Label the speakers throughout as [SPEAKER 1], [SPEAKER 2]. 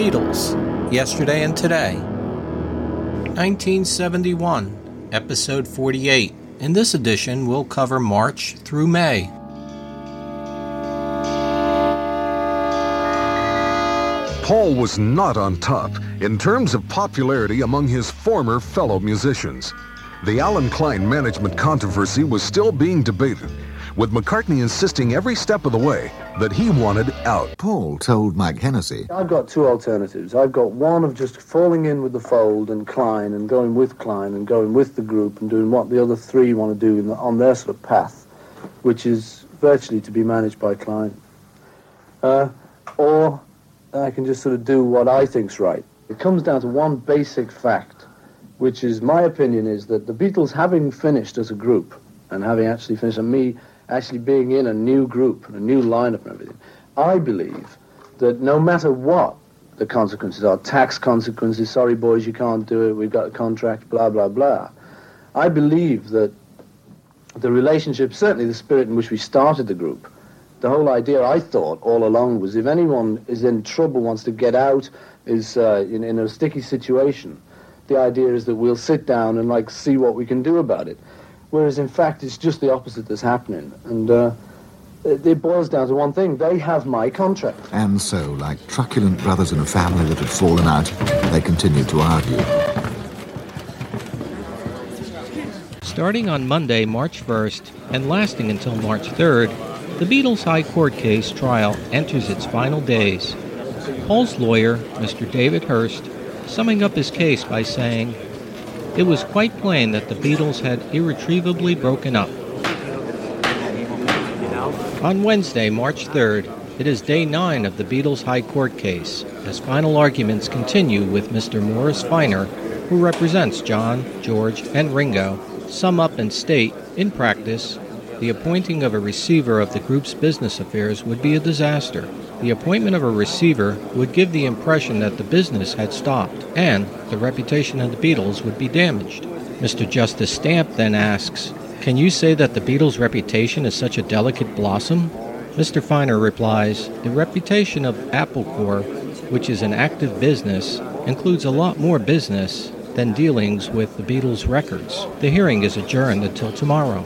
[SPEAKER 1] Beatles, Yesterday and Today. 1971, Episode 48. In this edition, we'll cover March through May.
[SPEAKER 2] Paul was not on top in terms of popularity among his former fellow musicians. The Allen Klein management controversy was still being debated, with McCartney insisting every step of the way that he wanted out.
[SPEAKER 3] Paul told Mike Hennessy,
[SPEAKER 4] I've got two alternatives. I've got one of just falling in with the fold and Klein and going with Klein and going with the group and doing what the other three want to do in the, on their sort of path, which is virtually to be managed by Klein. Uh, or I can just sort of do what I think's right. It comes down to one basic fact, which is my opinion is that the Beatles having finished as a group and having actually finished, and me actually being in a new group and a new lineup and everything, I believe that no matter what the consequences are, tax consequences, sorry boys, you can't do it, we've got a contract, blah, blah, blah, I believe that the relationship, certainly the spirit in which we started the group, the whole idea I thought all along was if anyone is in trouble, wants to get out, is uh, in, in a sticky situation, the idea is that we'll sit down and like see what we can do about it. Whereas in fact it's just the opposite that's happening. And uh, it, it boils down to one thing. They have my contract.
[SPEAKER 3] and so, like truculent brothers in a family that had fallen out, they continued to argue.
[SPEAKER 1] Starting on Monday, March 1st, and lasting until March 3rd, the Beatles High Court case trial enters its final days. Paul's lawyer, Mr. David Hirst, summing up his case by saying, It was quite plain that the Beatles had irretrievably broken up. On Wednesday, March 3rd, it is day nine of the Beatles High Court case, as final arguments continue with Mr. Morris Finer, who represents John, George, and Ringo, sum up and state, in practice, the appointing of a receiver of the group's business affairs would be a disaster. The appointment of a receiver would give the impression that the business had stopped, and the reputation of the Beatles would be damaged. Mr. Justice Stamp then asks, Can you say that the Beatles' reputation is such a delicate blossom? Mr. Finer replies, The reputation of Apple Corps, which is an active business, includes a lot more business than dealings with the Beatles' records. The hearing is adjourned until tomorrow.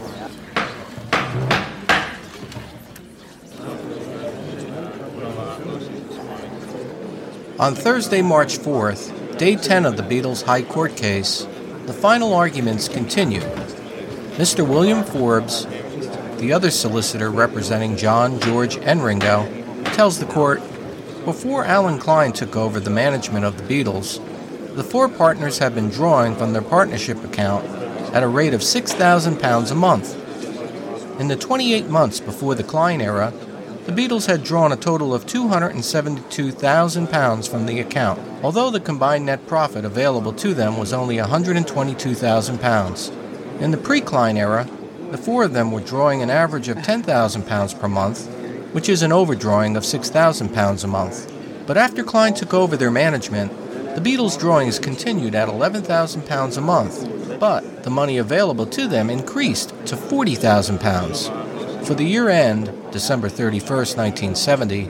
[SPEAKER 1] On Thursday, March 4th, day 10 of the Beatles' High Court case, the final arguments continue. Mr. William Forbes, the other solicitor representing John, George, and Ringo, tells the court before Allen Klein took over the management of the Beatles, the four partners had been drawing from their partnership account at a rate of £6,000 a month. In the 28 months before the Klein era, the Beatles had drawn a total of £272,000 from the account, although the combined net profit available to them was only £122,000. In the pre Klein era, the four of them were drawing an average of £10,000 per month, which is an overdrawing of £6,000 a month. But after Klein took over their management, the Beatles' drawings continued at £11,000 a month, but the money available to them increased to £40,000. For the year end, December 31st, 1970,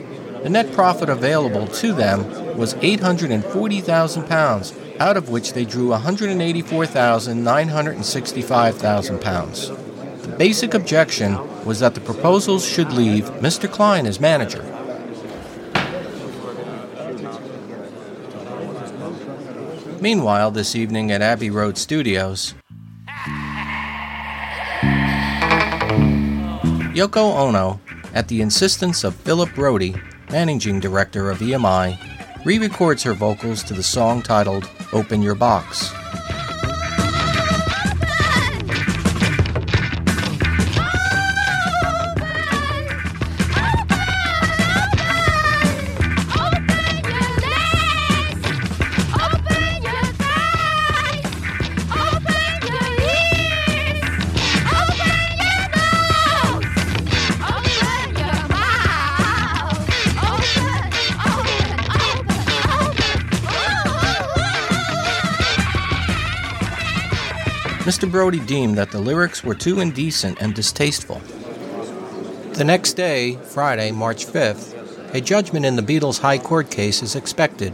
[SPEAKER 1] the net profit available to them was £840,000, out of which they drew £184,965,000. The basic objection was that the proposals should leave Mr. Klein as manager. Meanwhile, this evening at Abbey Road Studios, Yoko Ono, at the insistence of Philip Brody, managing director of EMI, re records her vocals to the song titled Open Your Box. Mr. Brody deemed that the lyrics were too indecent and distasteful. The next day, Friday, March 5th, a judgment in the Beatles' High Court case is expected.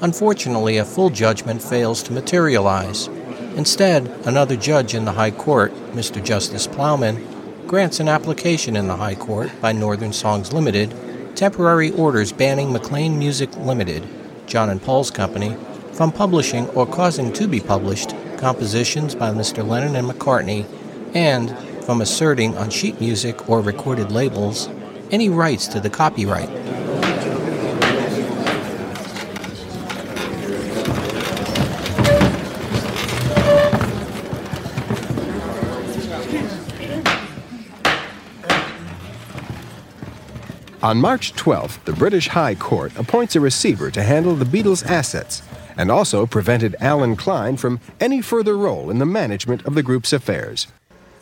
[SPEAKER 1] Unfortunately, a full judgment fails to materialize. Instead, another judge in the High Court, Mr. Justice Plowman, grants an application in the High Court by Northern Songs Limited temporary orders banning Maclen Music Limited, John and Paul's company, from publishing or causing to be published compositions by Mr. Lennon and McCartney, and from asserting on sheet music or recorded labels any rights to the copyright.
[SPEAKER 5] On March 12th, the British High Court appoints a receiver to handle the Beatles' assets and also prevented Allen Klein from any further role in the management of the group's affairs.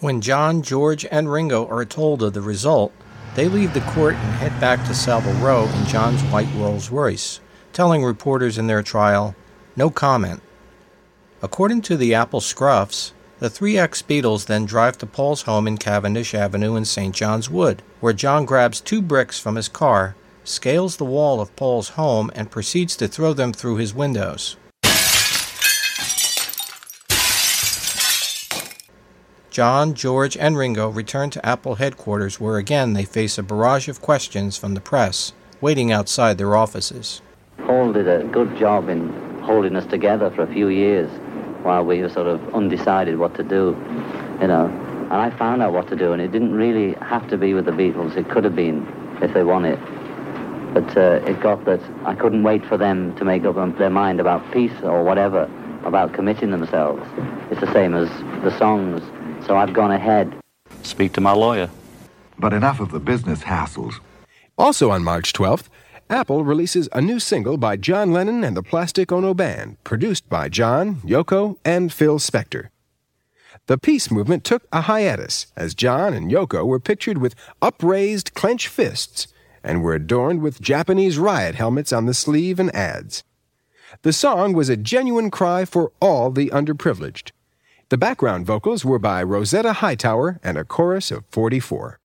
[SPEAKER 1] When John, George, and Ringo are told of the result, they leave the court and head back to Savile Row in John's white Rolls Royce, telling reporters in their trial, no comment. According to the Apple Scruffs, the three ex Beatles then drive to Paul's home in Cavendish Avenue in St. John's Wood, where John grabs two bricks from his car scales the wall of Paul's home, and proceeds to throw them through his windows. John, George, and Ringo return to Apple headquarters where again they face a barrage of questions from the press, waiting outside their offices.
[SPEAKER 6] Paul did a good job in holding us together for a few years while we were sort of undecided what to do, you know. And I found out what to do, and it didn't really have to be with the Beatles. It could have been if they wanted. But uh, it got that I couldn't wait for them to make up their mind about peace or whatever, about committing themselves. It's the same as the songs. So I've gone ahead.
[SPEAKER 7] Speak to my lawyer.
[SPEAKER 3] But enough of the business hassles.
[SPEAKER 5] Also on March 12th, Apple releases a new single by John Lennon and the Plastic Ono Band, produced by John, Yoko, and Phil Spector. The peace movement took a hiatus as John and Yoko were pictured with upraised clenched fists and were adorned with Japanese riot helmets on the sleeve and ads. The song was a genuine cry for all the underprivileged. The background vocals were by Rosetta Hightower and a chorus of 44.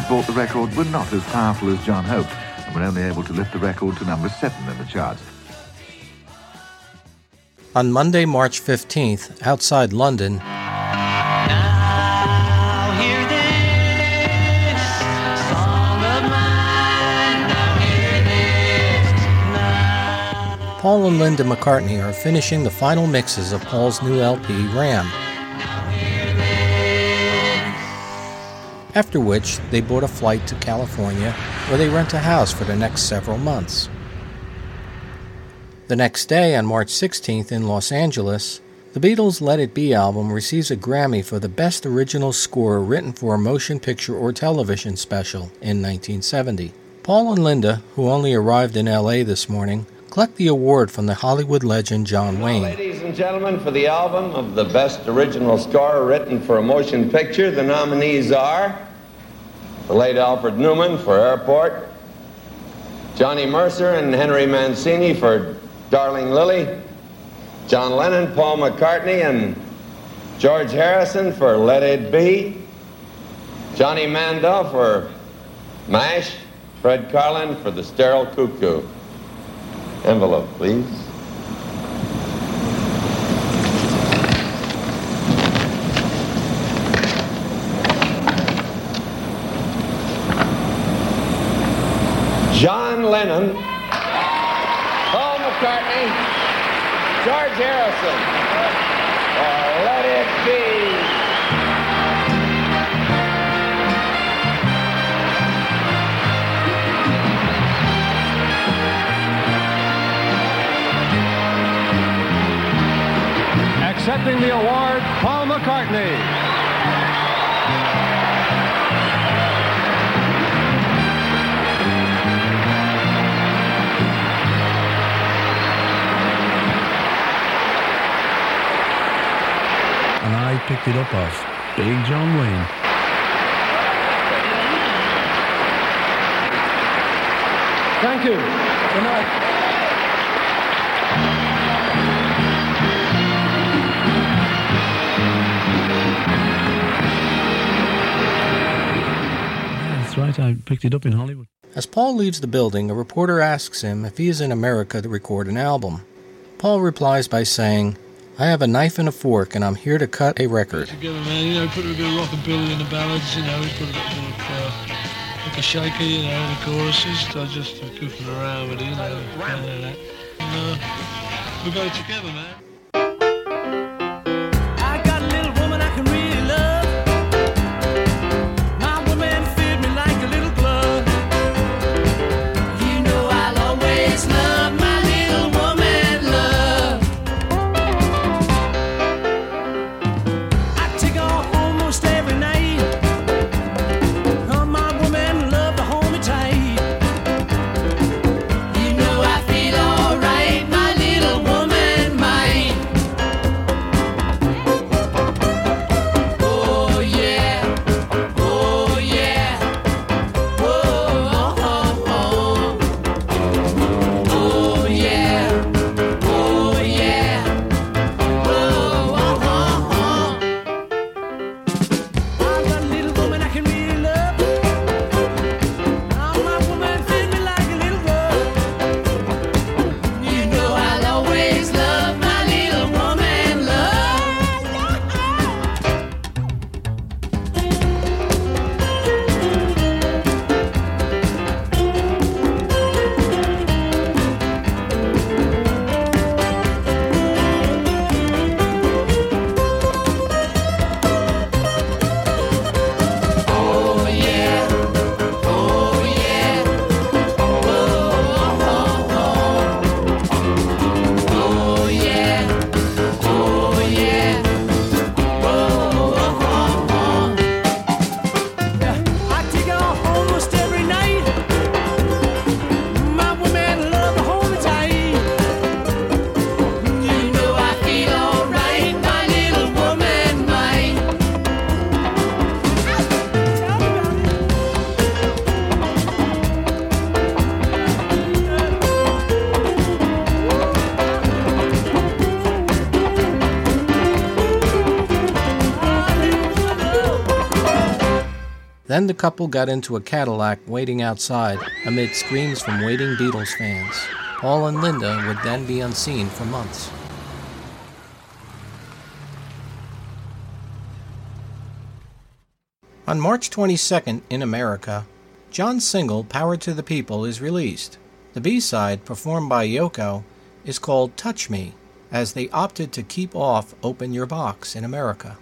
[SPEAKER 3] That bought the record were not as powerful as John hoped and were only able to lift the record to number seven in the charts.
[SPEAKER 1] On Monday, March 15th, outside London, Paul and Linda McCartney are finishing the final mixes of Paul's new LP, Ram. After which, they board a flight to California, where they rent a house for the next several months. The next day, on March 16th in Los Angeles, the Beatles' Let It Be album receives a Grammy for the Best Original Score written for a motion picture or television special in 1970. Paul and Linda, who only arrived in LA this morning, collect the award from the Hollywood legend John Wayne.
[SPEAKER 7] Ladies and gentlemen, for the album of the best original score written for a motion picture, the nominees are the late Alfred Newman for Airport, Johnny Mercer and Henry Mancini for Darling Lili, John Lennon, Paul McCartney, and George Harrison for Let It Be, Johnny Mandel for MASH, Fred Karlin for The Sterile Cuckoo. Envelope, please. John Lennon, Paul McCartney, George Harrison, or Let It Be.
[SPEAKER 8] Accepting the award, Paul McCartney.
[SPEAKER 9] and I picked it up off Big John Wayne.
[SPEAKER 8] Thank you. Good night. Right, I picked it up in Hollywood.
[SPEAKER 1] As Paul leaves the building, a reporter asks him if he is in America to record an album. Paul replies by saying, I have a knife and a fork and I'm here to cut a record.
[SPEAKER 9] Together, man, you know, put a bit of rockabilly in the ballads, you know, put a bit more uh, like a shaker, you know, the choruses. I just uh, goofing around with it, you know, kind of that. And, uh, we got it together, man.
[SPEAKER 1] Then the couple got into a Cadillac waiting outside amid screams from waiting Beatles fans. Paul and Linda would then be unseen for months. On March 22nd in America, John's single Power to the People is released. The B side, performed by Yoko, is called Touch Me, as they opted to keep off Open Your Box in America.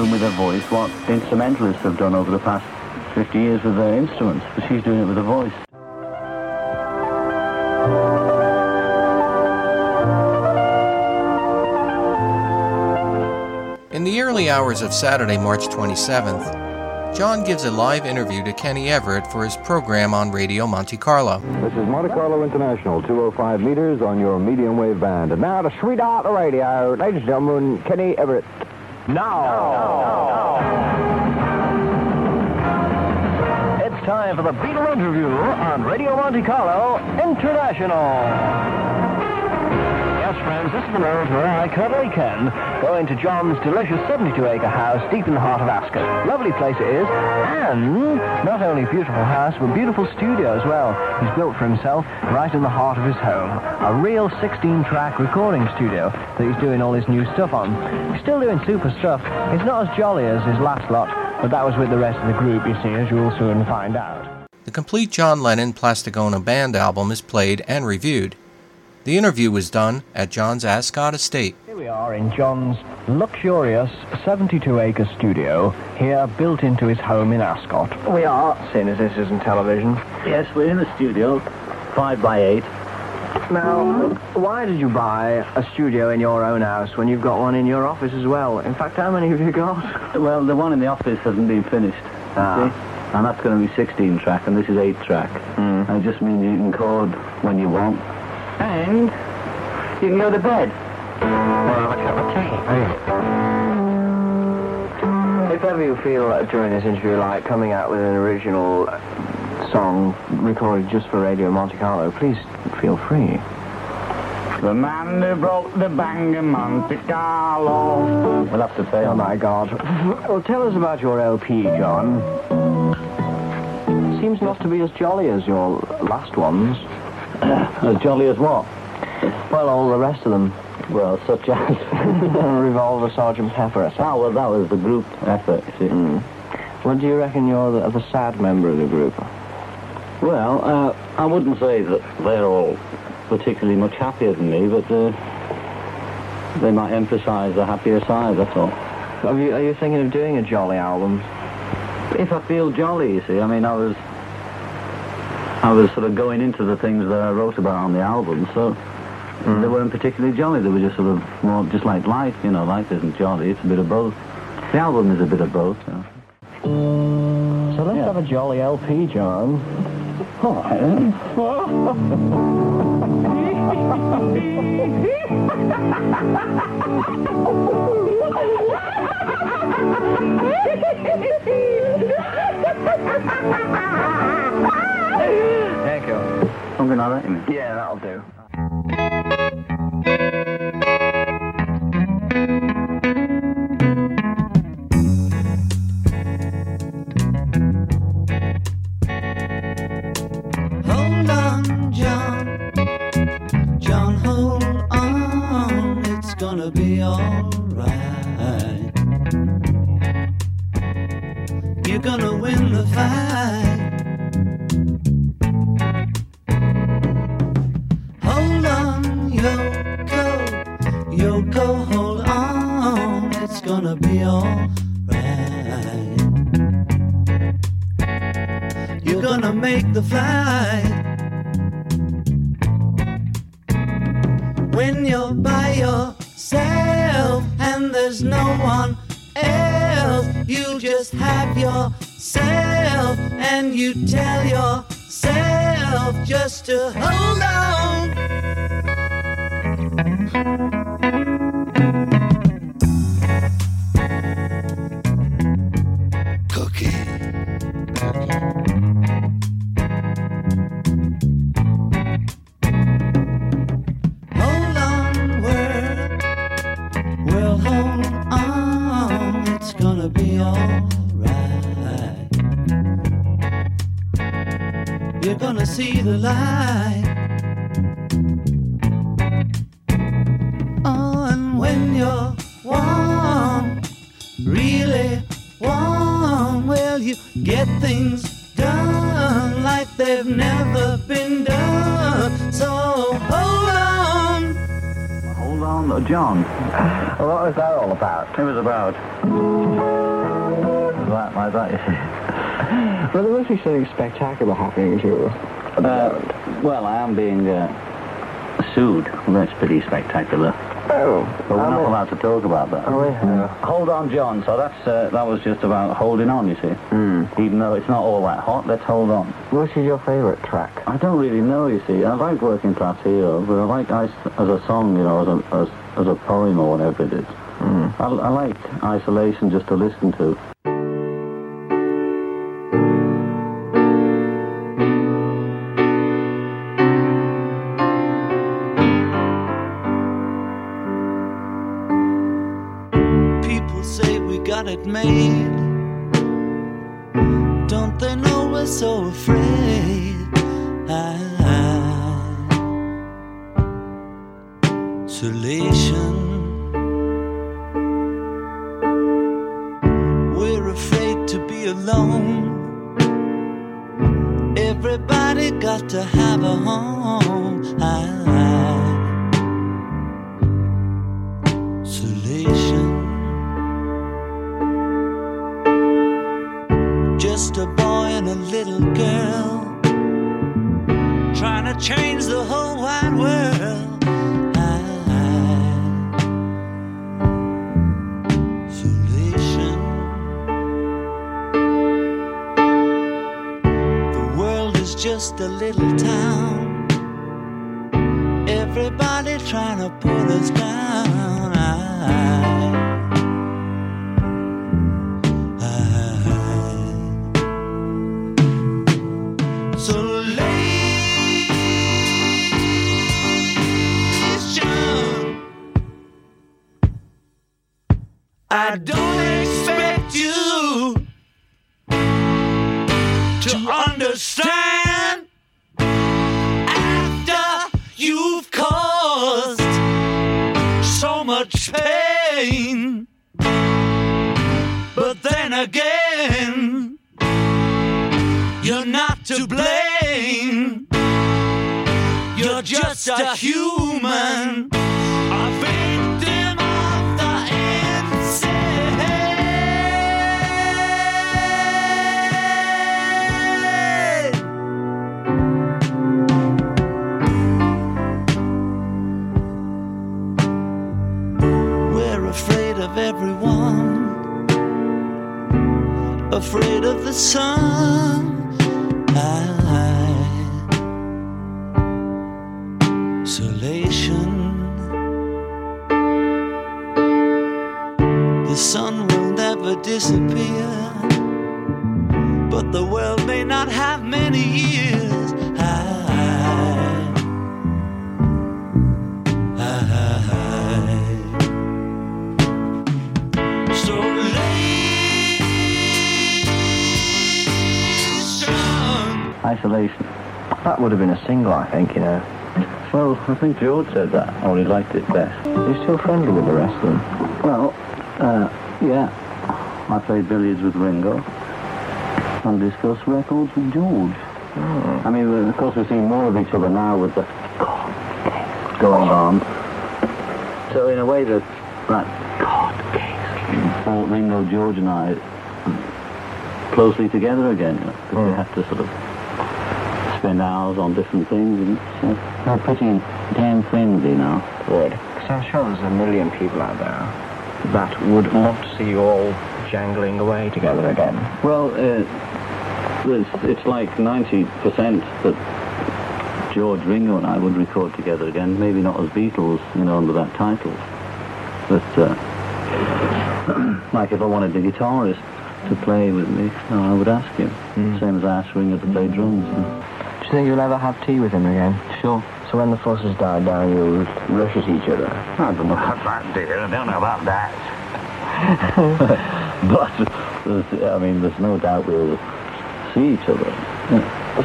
[SPEAKER 10] Doing with her voice what instrumentalists have done over the past 50 years with their instruments, but she's doing it with her voice.
[SPEAKER 1] In the early hours of Saturday, March 27th, John gives a live interview to Kenny Everett for his program on Radio Monte Carlo.
[SPEAKER 11] This is Monte Carlo International, 205 meters on your medium wave band. And now to Sweetheart the Radio, ladies and gentlemen, Kenny Everett. Now.
[SPEAKER 12] It's time for the Beatle interview on Radio Monte Carlo International. This is the moment where I, Colonel Ken, go into John's delicious 72-acre house deep in the heart of Ascot. Lovely place it is, and not only beautiful house, but beautiful studio as well. He's built for himself right in the heart of his home. A real 16-track recording studio that he's doing all his new stuff on. He's still doing super stuff. It's not as jolly as his last lot, but that was with the rest of the group, you see, as you will soon find out.
[SPEAKER 1] The complete John Lennon Plastic Ono Band album is played and reviewed. The interview was done at John's Ascot estate.
[SPEAKER 12] Here we are in John's luxurious 72-acre studio, here built into his home in Ascot. We are, seeing as this isn't television.
[SPEAKER 10] Yes, we're in the studio, 5 by 8
[SPEAKER 12] Now, why did you buy a studio in your own house when you've got one in your office as well? In fact, how many have you got?
[SPEAKER 10] Well, the one in the office hasn't been finished. you
[SPEAKER 12] Ah.
[SPEAKER 10] See? And that's going to be 16 track, and this is 8 track.
[SPEAKER 12] Mm.
[SPEAKER 10] And it just means you can record when you want. And you can go to bed.
[SPEAKER 12] Well, have a tea. If ever you feel uh, during this interview like coming out with an original song recorded just for Radio Monte Carlo, please feel free.
[SPEAKER 10] The man who broke the bang in Monte Carlo. We'll have to pay
[SPEAKER 12] Oh my God. Well, tell us about your LP, John. Seems not to be as jolly as your last ones.
[SPEAKER 10] As jolly as what?
[SPEAKER 12] Well, all the rest of them.
[SPEAKER 10] Well, such as...
[SPEAKER 12] Revolver Sergeant Pepper.
[SPEAKER 10] Oh, well, that was the group effort, you see.
[SPEAKER 12] Mm. Well, do you reckon you're the, the sad member of the group?
[SPEAKER 10] Well, uh, I wouldn't say that they're all particularly much happier than me, but uh, they might emphasise the happier side, that's all.
[SPEAKER 12] Are you, are you thinking of doing a jolly album?
[SPEAKER 10] If I feel jolly, you see, I mean, I was... I was sort of going into the things that I wrote about on the album, so they mm. weren't particularly jolly. They were just sort of more just like life, you know, life isn't jolly, it's a bit of both. The album is a bit of both, you know.
[SPEAKER 12] So let's have a jolly LP, John. Thank you.
[SPEAKER 10] Something like that, you mean?
[SPEAKER 12] Yeah, that'll do.
[SPEAKER 13] Hold on, John. John, hold on. It's gonna be alright.
[SPEAKER 11] Spectacular happening to you.
[SPEAKER 10] Uh, well, I am being uh, sued. Well, that's pretty spectacular.
[SPEAKER 11] Oh.
[SPEAKER 10] But we're not allowed to talk about that.
[SPEAKER 11] Oh, yeah.
[SPEAKER 10] Hold on, John. So that's uh, that was just about holding on, you see. Even though it's not all that hot, let's hold on.
[SPEAKER 11] Which is your favourite track?
[SPEAKER 10] I don't really know, you see. I like Working Class Hero, but I like Ice as a song, you know, as a, as, as a poem or whatever it is. I, I like Isolation just to listen to.
[SPEAKER 13] Alone. Everybody got to have a home. Isolation. I
[SPEAKER 11] think
[SPEAKER 10] George said that, or he liked it best.
[SPEAKER 11] You're still friendly with the rest of them?
[SPEAKER 10] Well, uh, yeah. I played billiards with Ringo and discussed records with George. I mean, of course, we're seeing more of each other now with the going on. So, in a way, that that God case brought Ringo, George, and I closely together again. You know, 'cause we had to sort of spend hours on different things, and so we're pretty damn friendly now.
[SPEAKER 11] Good. Because I'm sure there's a million people out there that would to see you all jangling away together again.
[SPEAKER 10] Well, uh, it's, it's like 90% that George Ringo and I would record together again. Maybe not as Beatles, you know, under that title. But, uh, like if I wanted the guitarist to play with me, I would ask him. Same as I asked Ringo to play drums.
[SPEAKER 11] Do you think you'll ever have tea with him again?
[SPEAKER 10] Sure.
[SPEAKER 11] So when the forces die down, you'll rush at each other.
[SPEAKER 10] I don't know about that, dear. I don't know about that. but, uh, I mean, there's no doubt we'll see each other.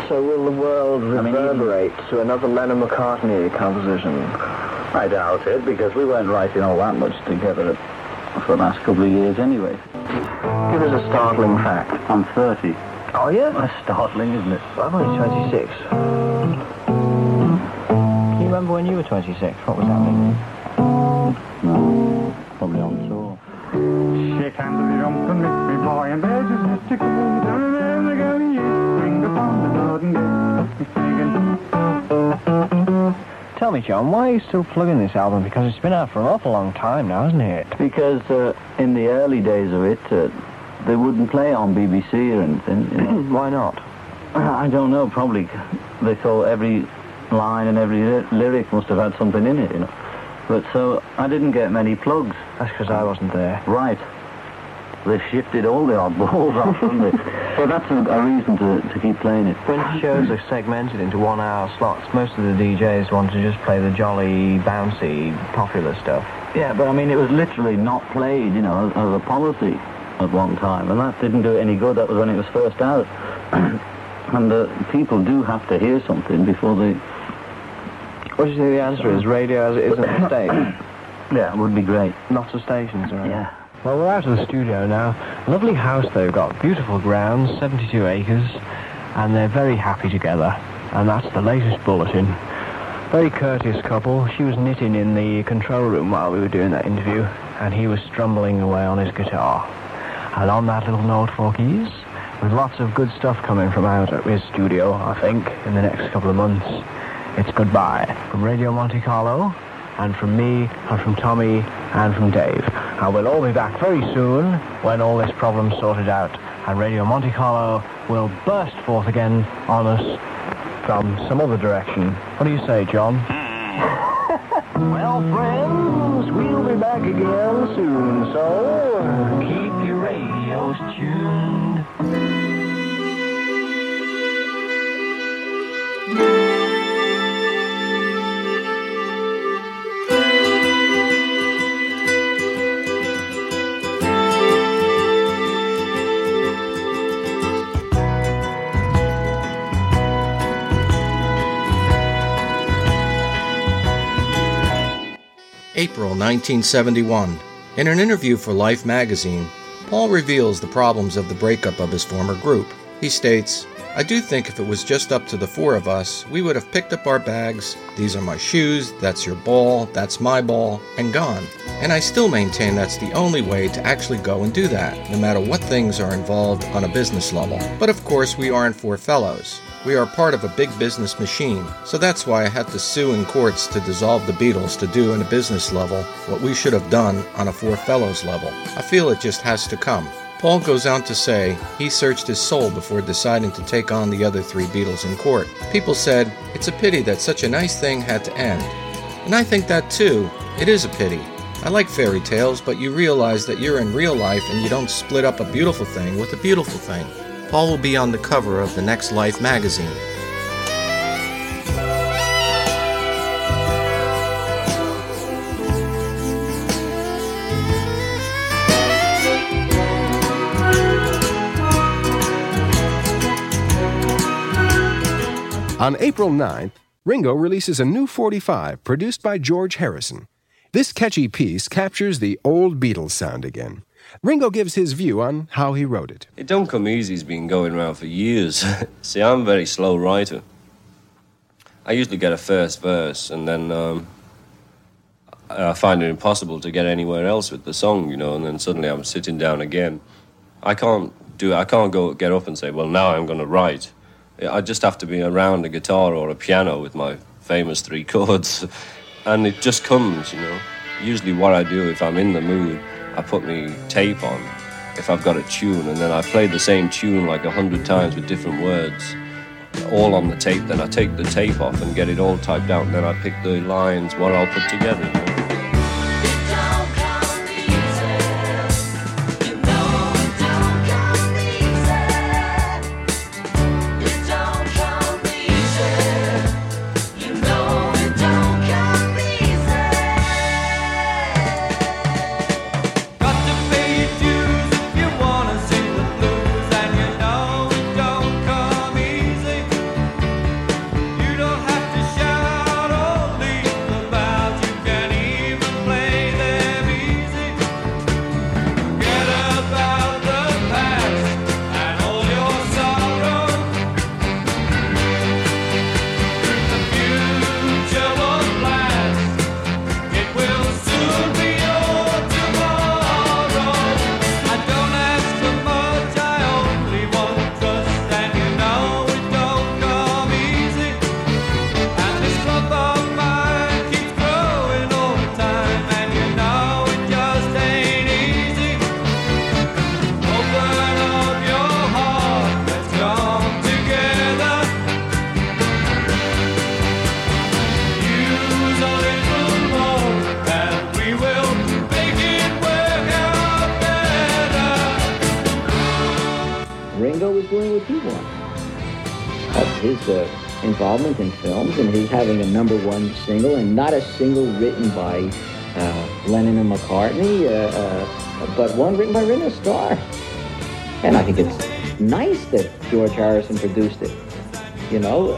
[SPEAKER 11] So will the world reverberate to another Lennon McCartney composition?
[SPEAKER 10] I doubt it, because we weren't writing all that much together for the last couple of years anyway.
[SPEAKER 11] Give us a startling fact.
[SPEAKER 10] I'm 30.
[SPEAKER 11] Oh, yeah?
[SPEAKER 10] That's startling, isn't it?
[SPEAKER 11] I'm only 26. Can you remember when you were 26? What was happening?
[SPEAKER 10] No, probably on tour.
[SPEAKER 14] Shake hands with your ump and me boy and there's just a stick down and then the girl you bring upon the garden gate.
[SPEAKER 12] Tell me, John, why are you still plugging this album? Because it's been out for an awful long time now, hasn't it?
[SPEAKER 10] Because uh, in the early days of it, uh, they wouldn't play it on BBC or anything. You know.
[SPEAKER 12] why not?
[SPEAKER 10] I don't know. Probably they thought every line and every lyric must have had something in it, you know. But so I didn't get many plugs.
[SPEAKER 12] That's because I wasn't there.
[SPEAKER 10] Right. They've shifted all the oddballs off, haven't they? So that's a, a reason to, to keep playing it.
[SPEAKER 12] When shows are segmented into one-hour slots, most of the DJs want to just play the jolly, bouncy, popular stuff.
[SPEAKER 10] Yeah, but I mean, it was literally not played, you know, as, as a policy at one time, and that didn't do any good. That was when it was first out. and uh, people do have to hear something before they...
[SPEAKER 12] What do you think the answer is? Radio as it is at the state?
[SPEAKER 10] Yeah, it would be great.
[SPEAKER 12] Lots of stations, right?
[SPEAKER 10] Yeah.
[SPEAKER 12] Well, we're out of the studio now. Lovely house they've got. Beautiful grounds, 72 acres. And they're very happy together. And that's the latest bulletin. Very courteous couple. She was knitting in the control room while we were doing that interview. And he was strumbling away on his guitar. And on that little note for keys, with lots of good stuff coming from out at his studio, I think, in the next couple of months. It's goodbye from Radio Monte Carlo, and from me, and from Tommy, and from Dave. And we'll all be back very soon when all this problem's sorted out, and Radio Monte Carlo will burst forth again on us from some other direction. What do you say, John? well, friends, we'll be back again soon, so keep your radios tuned.
[SPEAKER 1] April 1971. In an interview for Life magazine, Paul reveals the problems of the breakup of his former group. He states, I do think if it was just up to the four of us, we would have picked up our bags, these are my shoes, that's your ball, that's my ball, and gone. And I still maintain that's the only way to actually go and do that, no matter what things are involved on a business level. But of course, we aren't four fellows. We are part of a big business machine, so that's why I had to sue in courts to dissolve the Beatles to do on a business level what we should have done on a Four Fellows level. I feel it just has to come. Paul goes on to say he searched his soul before deciding to take on the other three Beatles in court. People said, It's a pity that such a nice thing had to end. And I think that too. It is a pity. I like fairy tales, but you realize that you're in real life and you don't split up a beautiful thing with a beautiful thing. Paul will be on the cover of the next Life magazine.
[SPEAKER 5] On April 9th, Ringo releases a new 45 produced by George Harrison. This catchy piece captures the old Beatles sound again. Ringo gives his view on how he wrote it.
[SPEAKER 15] It Don't Come Easy's been going around for years. See, I'm a very slow writer. I usually get a first verse, and then um, I find it impossible to get anywhere else with the song, you know. And then suddenly I'm sitting down again. I can't do. I can't go get up and say, "Well, now I'm going to write." I just have to be around a guitar or a piano with my famous three chords, and it just comes, you know. Usually, what I do if I'm in the mood, I put me tape on if I've got a tune, and then I play the same tune like a hundred times with different words, all on the tape. Then I take the tape off and get it all typed out, and then I pick the lines what I'll put together.
[SPEAKER 16] Written by uh, Lennon and McCartney, uh, uh, but one written by Ringo Starr. And I think it's nice that George Harrison produced it. You know,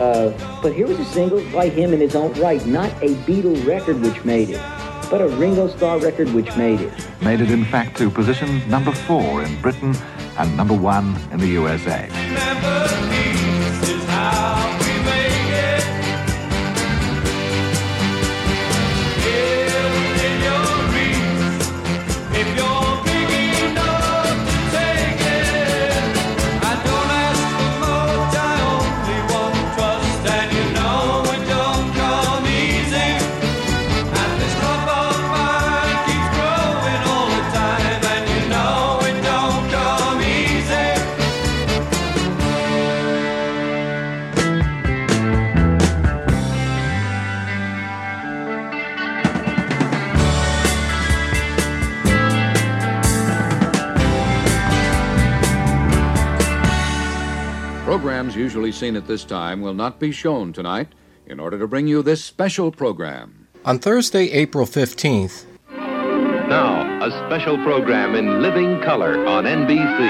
[SPEAKER 16] but here was a single by him in his own right, not a Beatle record which made it, but a Ringo Starr record which made it.
[SPEAKER 8] Made it, in fact, to position number four in Britain and number one in the USA.
[SPEAKER 17] Usually seen at this time will not be shown tonight in order to bring you this special program.
[SPEAKER 1] On Thursday, April 15th,
[SPEAKER 18] Now, a special program in living color on NBC.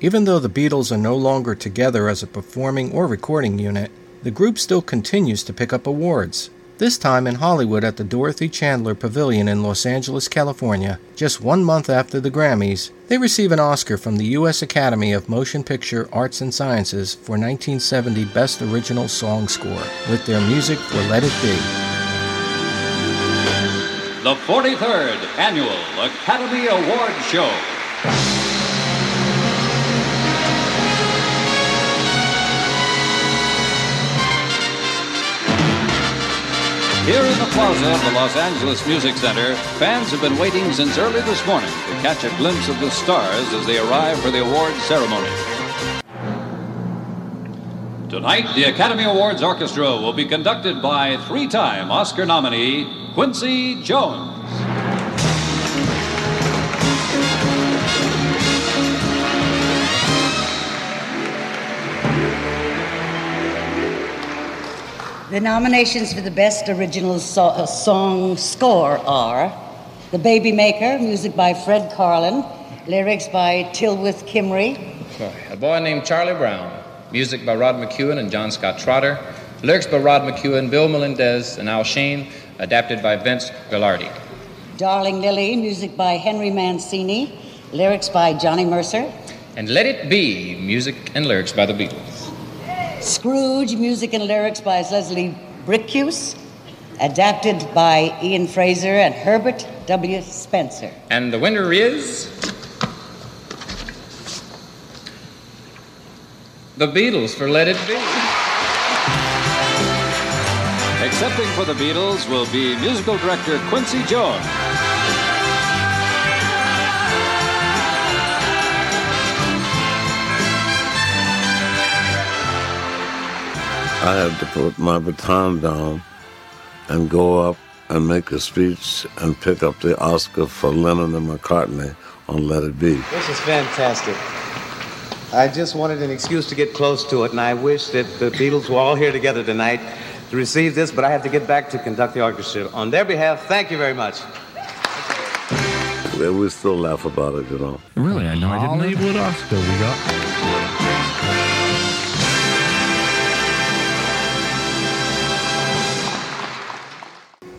[SPEAKER 1] even though the Beatles are no longer together as a performing or recording unit, the group still continues to pick up awards. This time in Hollywood at the Dorothy Chandler Pavilion in Los Angeles, California, just one month after the Grammys, they receive an Oscar from the U.S. Academy of Motion Picture Arts and Sciences for 1970 Best Original Song Score with their music for Let It Be.
[SPEAKER 15] The 43rd Annual Academy Award Show. Here in the plaza of the Los Angeles Music Center, fans have been waiting since early this morning to catch a glimpse of the stars as they arrive for the awards ceremony. Tonight, the Academy Awards Orchestra will be conducted by three time Oscar nominee Quincy Jones.
[SPEAKER 19] The nominations for the Best Original so- uh, Song Score are The Baby Maker, music by Fred Karlin, lyrics by Tylwyth Kymry,
[SPEAKER 20] A boy named Charlie Brown. Music by Rod McKuen and John Scott Trotter. Lyrics by Rod McKuen, Bill Melendez, and Al Shean. Adapted by Vince Guaraldi.
[SPEAKER 19] Darling Lili, music by Henry Mancini, lyrics by Johnny Mercer,
[SPEAKER 20] And Let It Be. Music and lyrics by the Beatles.
[SPEAKER 19] Scrooge, music and lyrics by Leslie Bricusse, adapted by Ian Fraser and Herbert W. Spencer.
[SPEAKER 20] And the winner is. The Beatles for Let It Be.
[SPEAKER 15] Accepting for the Beatles will be musical director Quincy Jones.
[SPEAKER 21] I had to put my baton down and go up and make a speech and pick up the Oscar for Lennon and McCartney on Let It Be.
[SPEAKER 22] This is fantastic. I just wanted an excuse to get close to it, and I wish that the Beatles were all here together tonight to receive this, but I have to get back to conduct the orchestra. On their behalf, thank you very much.
[SPEAKER 21] We still laugh about it, you know.
[SPEAKER 23] Really, I know. I didn't know you would Oscar we got.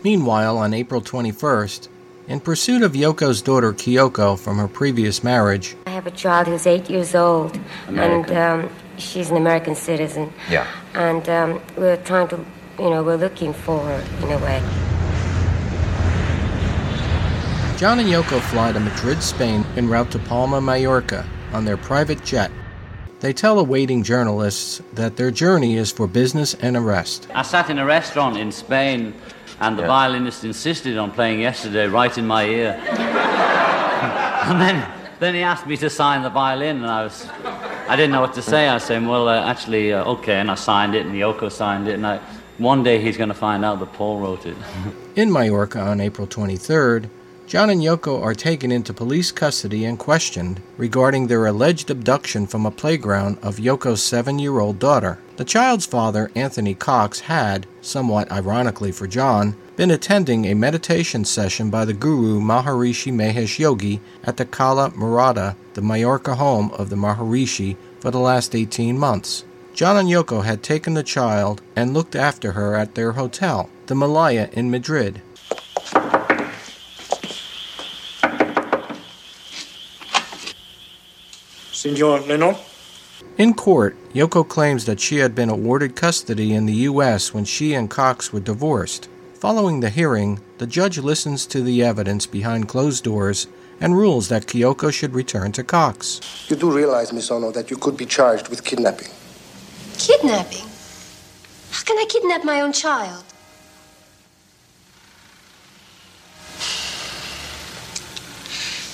[SPEAKER 1] Meanwhile, on April 21st, in pursuit of Yoko's daughter Kyoko from her previous marriage,
[SPEAKER 24] I have a child who's eight years old,
[SPEAKER 1] American.
[SPEAKER 24] and um, she's an American citizen.
[SPEAKER 1] Yeah.
[SPEAKER 24] And um, we're trying to, you know, we're looking for her in a way.
[SPEAKER 1] John and Yoko fly to Madrid, Spain, en route to Palma, Mallorca, on their private jet. They tell awaiting journalists that their journey is for business and a rest.
[SPEAKER 10] I sat in a restaurant in Spain, and the violinist insisted on playing yesterday right in my ear. and then, then he asked me to sign the violin, and I was, I didn't know what to say. I said, "Well, uh, actually, uh, okay." And I signed it, and Yoko signed it, and I, one day he's going to find out that Paul wrote it.
[SPEAKER 1] In Mallorca on April 23rd, John and Yoko are taken into police custody and questioned regarding their alleged abduction from a playground of Yoko's seven year old daughter. The child's father, Anthony Cox, had, somewhat ironically for John, been attending a meditation session by the guru Maharishi Mahesh Yogi at the Cala Murada, the Majorca home of the Maharishi, for the last 18 months. John and Yoko had taken the child and looked after her at their hotel, the Malaya in Madrid.
[SPEAKER 25] Senor Lennon?
[SPEAKER 1] In court, Yoko claims that she had been awarded custody in the U.S. when she and Cox were divorced. Following the hearing, the judge listens to the evidence behind closed doors and rules that Kyoko should return to Cox.
[SPEAKER 26] You do realize, Miss Ono, that you could be charged with kidnapping.
[SPEAKER 27] Kidnapping? How can I kidnap my own child?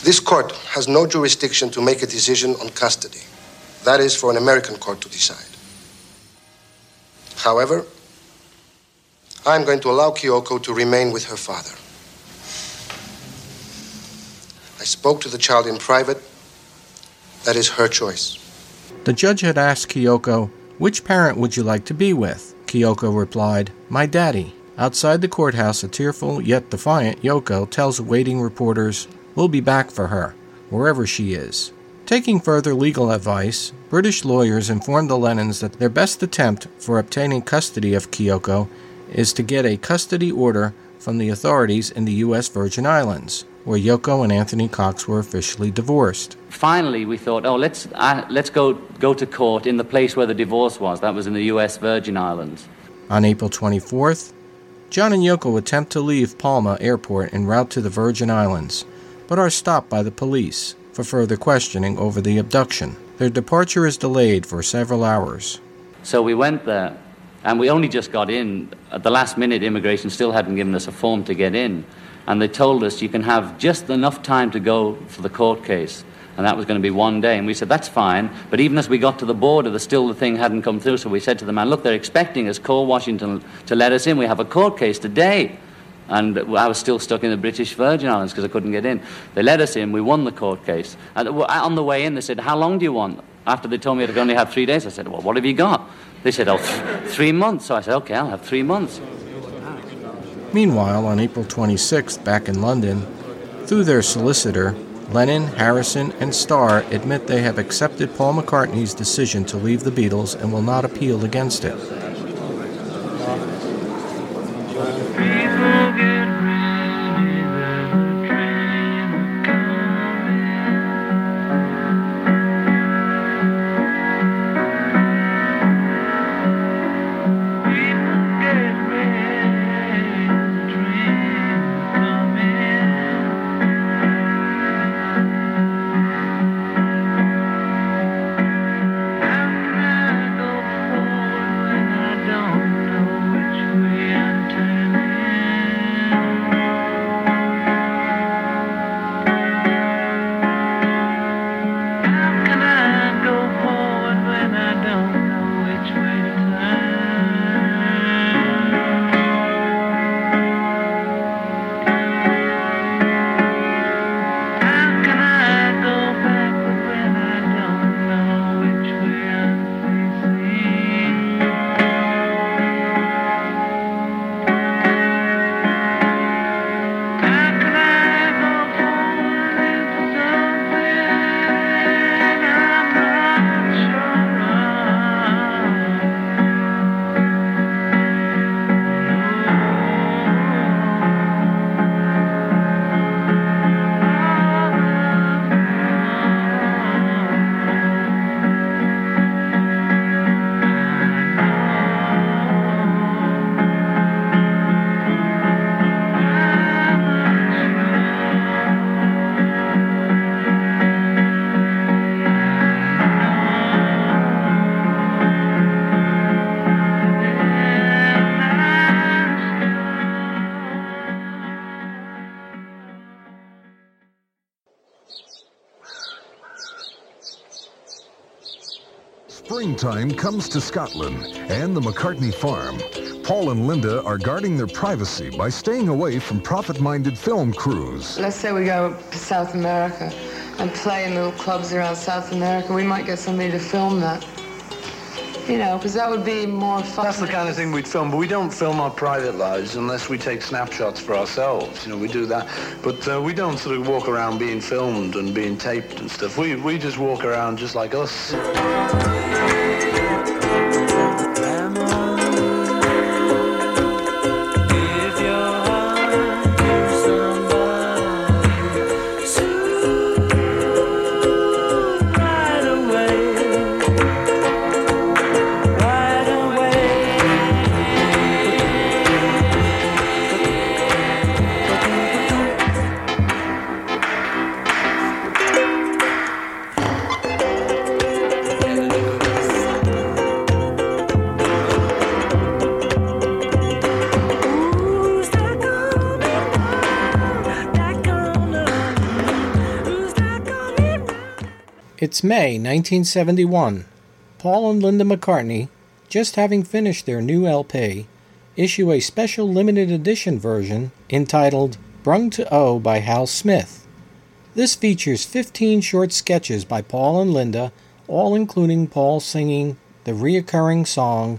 [SPEAKER 26] This court has no jurisdiction to make a decision on custody. That is for an American court to decide. However, I'm going to allow Kyoko to remain with her father. I spoke to the child in private. That is her choice.
[SPEAKER 1] The judge had asked Kyoko, Which parent would you like to be with? Kyoko replied, My daddy. Outside the courthouse, a tearful yet defiant Yoko tells waiting reporters, We'll be back for her, wherever she is. Taking further legal advice, British lawyers informed the Lennons that their best attempt for obtaining custody of Kyoko is to get a custody order from the authorities in the U.S. Virgin Islands, where Yoko and Anthony Cox were officially divorced.
[SPEAKER 10] Finally, we thought, oh, let's, uh, let's go, go to court in the place where the divorce was. That was in the U.S. Virgin Islands.
[SPEAKER 1] On April 24th, John and Yoko attempt to leave Palma Airport en route to the Virgin Islands, but are stopped by the police for further questioning over the abduction. Their departure is delayed for several hours.
[SPEAKER 10] So we went there, and we only just got in. At the last minute, immigration still hadn't given us a form to get in. And they told us you can have just enough time to go for the court case. And that was going to be one day. And we said, that's fine. But even as we got to the border, the still the thing hadn't come through. So we said to the man, look, they're expecting us, call Washington to let us in. We have a court case today. And I was still stuck in the British Virgin Islands because I couldn't get in. They let us in. We won the court case. And on the way in, they said, How long do you want? After they told me I'd only have three days, I said, Well, what have you got? They said, Oh, th- three months. So I said, Okay, I'll have three months.
[SPEAKER 1] Meanwhile, on April 26th, back in London, through their solicitor, Lennon, Harrison, and Starr admit they have accepted Paul McCartney's decision to leave the Beatles and will not appeal against it.
[SPEAKER 2] Springtime comes to Scotland and the McCartney farm. Paul and Linda are guarding their privacy by staying away from profit-minded film crews.
[SPEAKER 28] Let's say we go to South America and play in little clubs around South America. We might get somebody to film that. You know, because that would be more fun.
[SPEAKER 29] That's the kind of thing we'd film, but we don't film our private lives unless we take snapshots for ourselves. You know, we do that. But uh, we don't sort of walk around being filmed and being taped and stuff. We, we just walk around just like us.
[SPEAKER 30] It's May 1971. Paul and Linda McCartney, just having finished their new LP, issue a special limited edition version entitled Brung to Ewe by Hal Smith. This features 15 short sketches by Paul and Linda, all including Paul singing the reoccurring song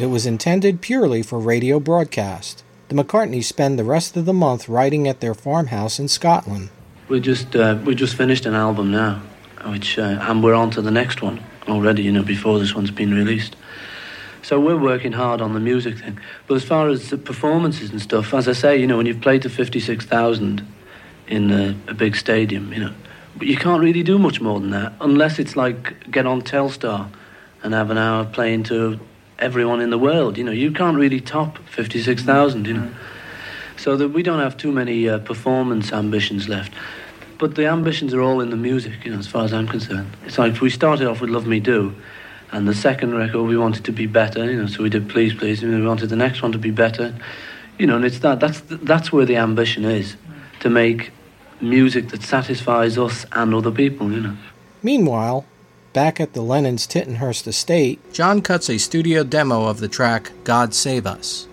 [SPEAKER 30] It was intended purely for radio broadcast. The McCartneys spend the rest of the month writing at their farmhouse in Scotland.
[SPEAKER 31] We just uh, we just finished an album now, which uh, and we're on to the next one already. You know, before this one's been released. So we're working hard on the music thing. But as far as the performances and stuff, as I say, you know, when you've played to fifty-six thousand in a, a big stadium, you know, but you can't really do much more than that unless it's like get on Telstar and have an hour playing to everyone in the world. You know, you can't really top 56,000, you know. So that we don't have too many uh, performance ambitions left. But the ambitions are all in the music, you know, as far as I'm concerned. It's like we started off with Love Me Do, and the second record we wanted to be better, you know, so we did Please Please, and we wanted the next one to be better. You know, and it's that, that's, that's where the ambition is, to make music that satisfies us and other people, you know.
[SPEAKER 30] Meanwhile, back at the Lennon's Tittenhurst estate, John cuts a studio demo of the track God Save Us.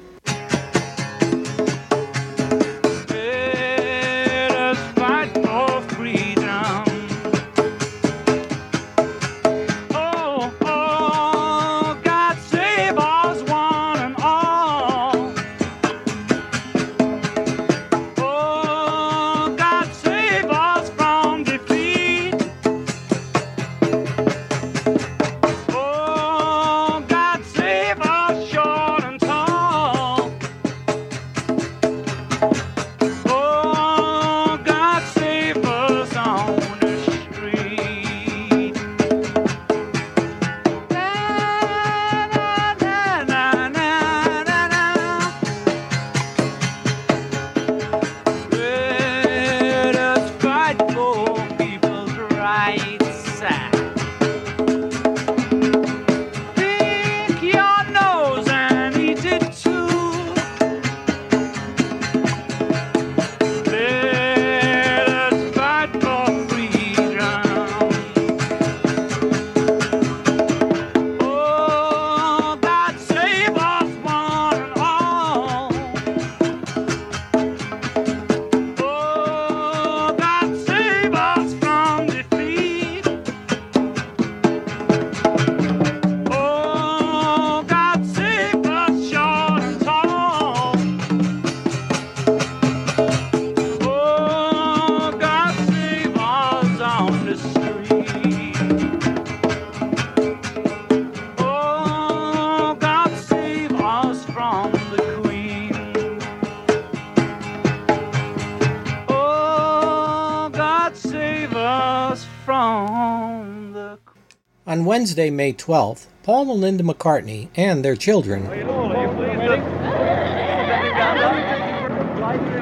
[SPEAKER 30] On Wednesday, May 12th, Paul and Linda McCartney and their children,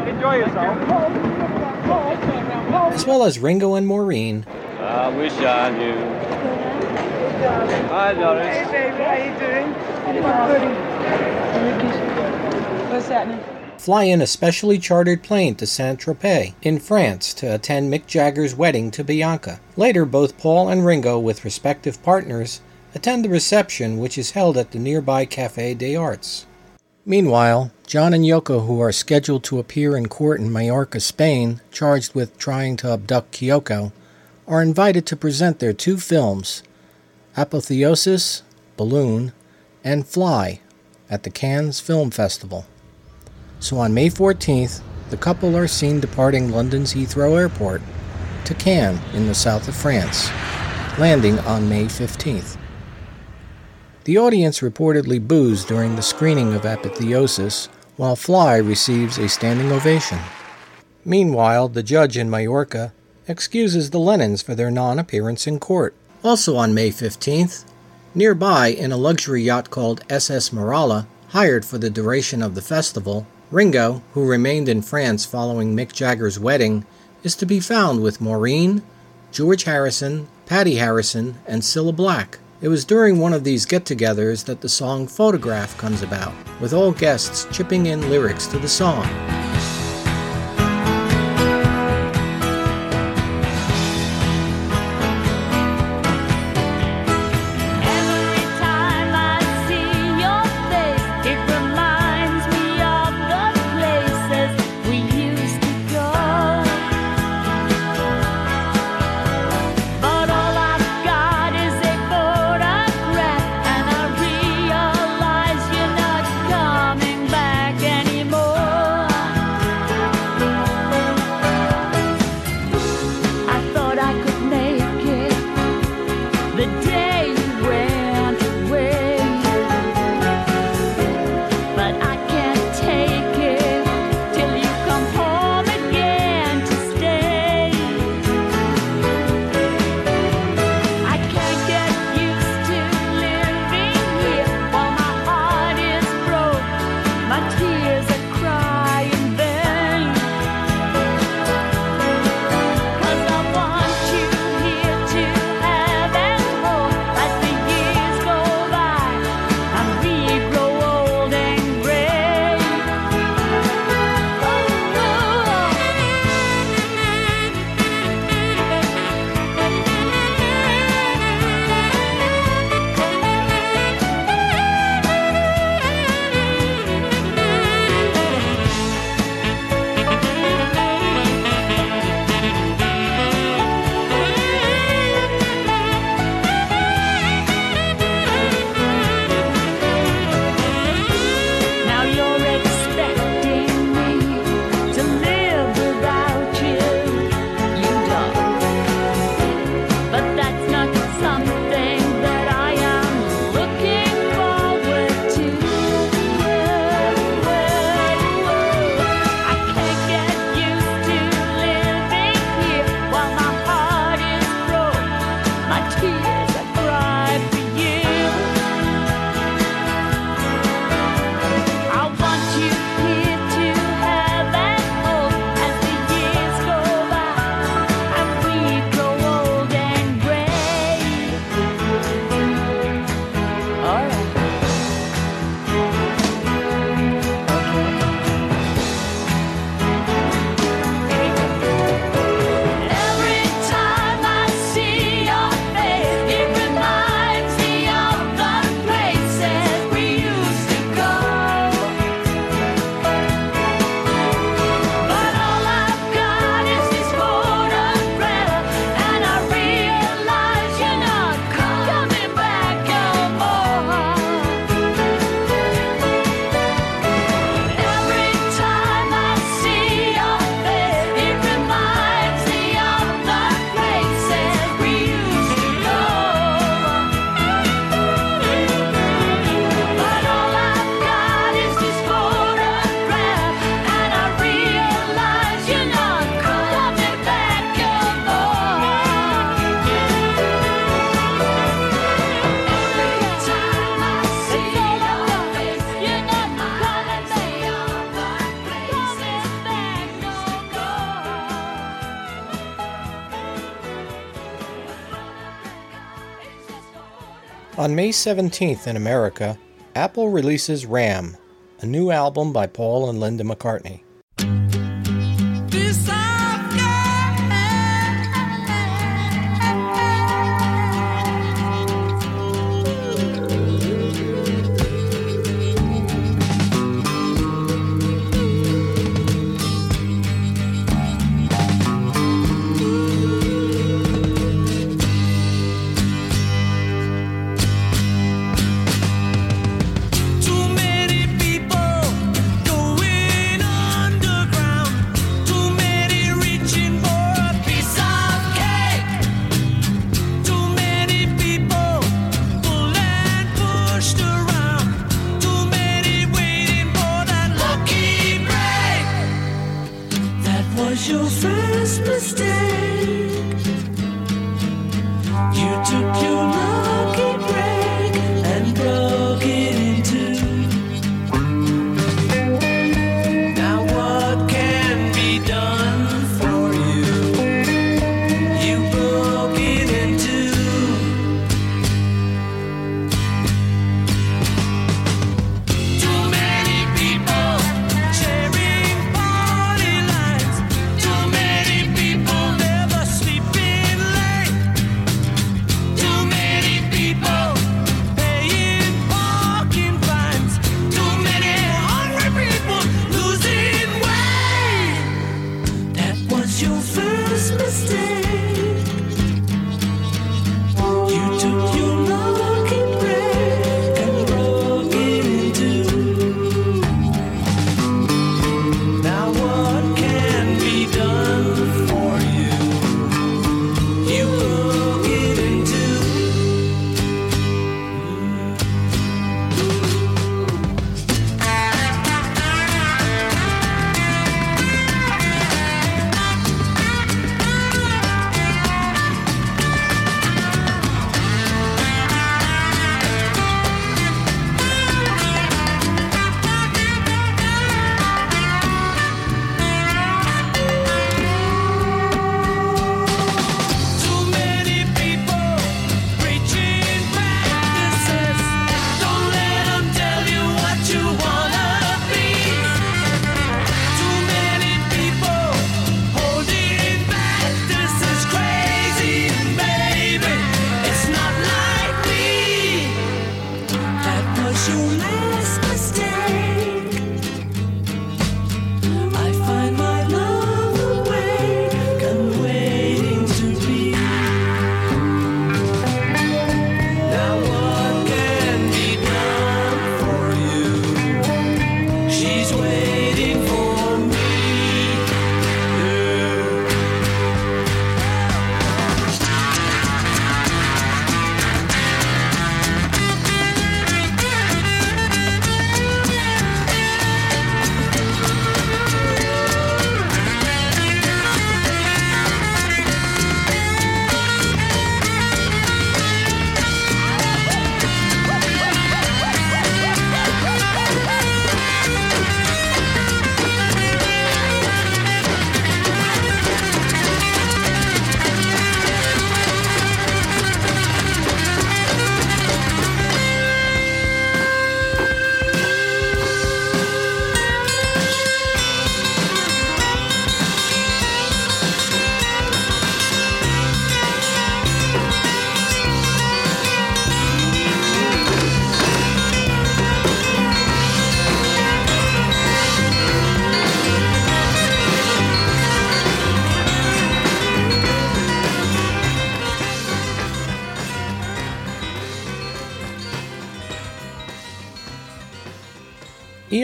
[SPEAKER 1] Enjoy yourself.
[SPEAKER 30] as well as Ringo and Maureen,
[SPEAKER 1] I wish I knew
[SPEAKER 32] Hi, Doris.
[SPEAKER 33] Hey, baby, how you doing? What's happening?
[SPEAKER 1] Fly in a specially chartered plane to Saint Tropez in France to attend Mick Jagger's wedding to Bianca. Later, both Paul and Ringo, with respective partners, attend the reception which is held at the nearby Café des Arts. Meanwhile, John and Yoko, who are scheduled to appear in court in Mallorca, Spain, charged with trying to abduct Kyoko, are invited to present their two films, Apotheosis, Balloon, and Fly, at the Cannes Film Festival. So on May 14th, the couple are seen departing London's Heathrow Airport to Cannes in the south of France, landing on May 15th. The audience reportedly boos during the screening of Apotheosis, while Fly receives a standing ovation. Meanwhile, the judge in Mallorca excuses the Lennons for their non appearance in court. Also on May 15th, nearby in a luxury yacht called SS Marala, hired for the duration of the festival, Ringo, who remained in France following Mick Jagger's wedding, is to be found with Maureen, George Harrison, Patty Harrison, and Cilla Black. It was during one of these get togethers that the song Photograph comes about, with all guests chipping in lyrics to the song.
[SPEAKER 29] On May 17th in America, Apple releases Ram, a new album by Paul and Linda McCartney.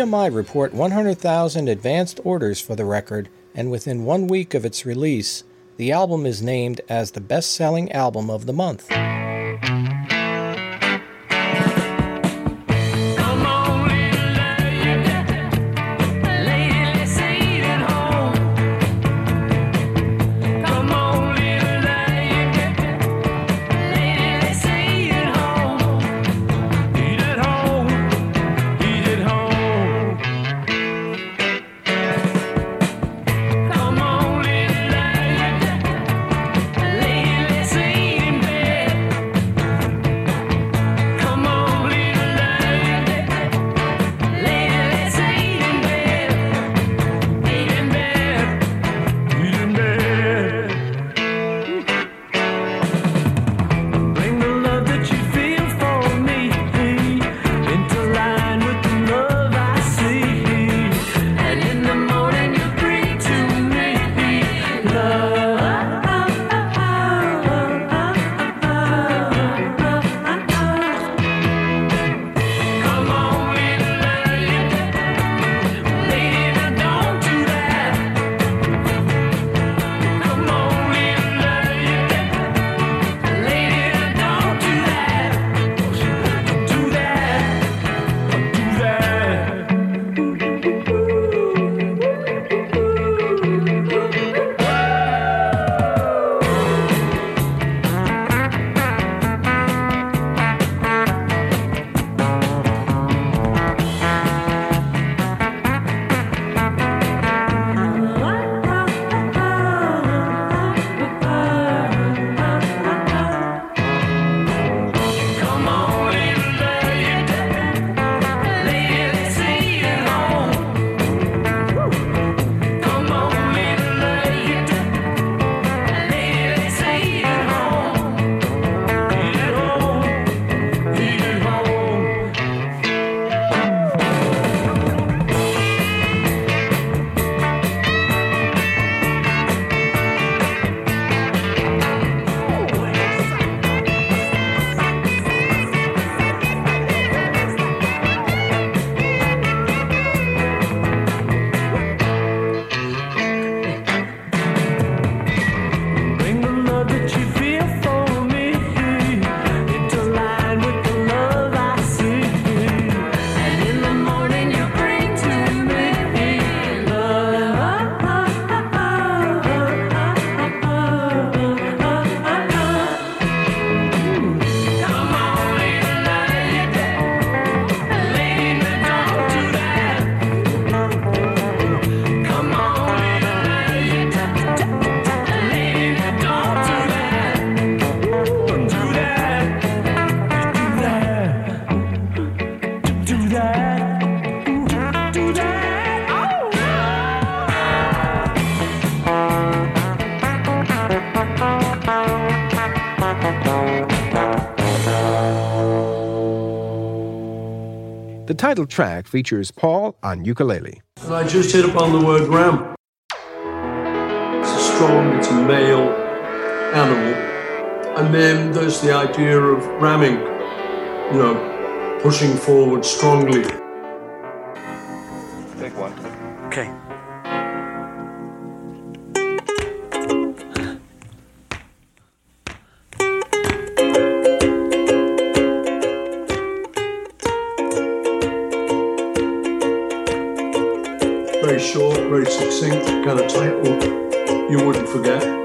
[SPEAKER 29] EMI report 100,000 advanced orders for the record, and within one week of its release, the album is named as the best selling album of the month.
[SPEAKER 5] title track features Paul on ukulele.
[SPEAKER 34] And I just hit upon the word ram. It's a strong, it's a male animal. And then there's the idea of ramming, you know, pushing forward strongly. short, very succinct, kind of title you wouldn't forget.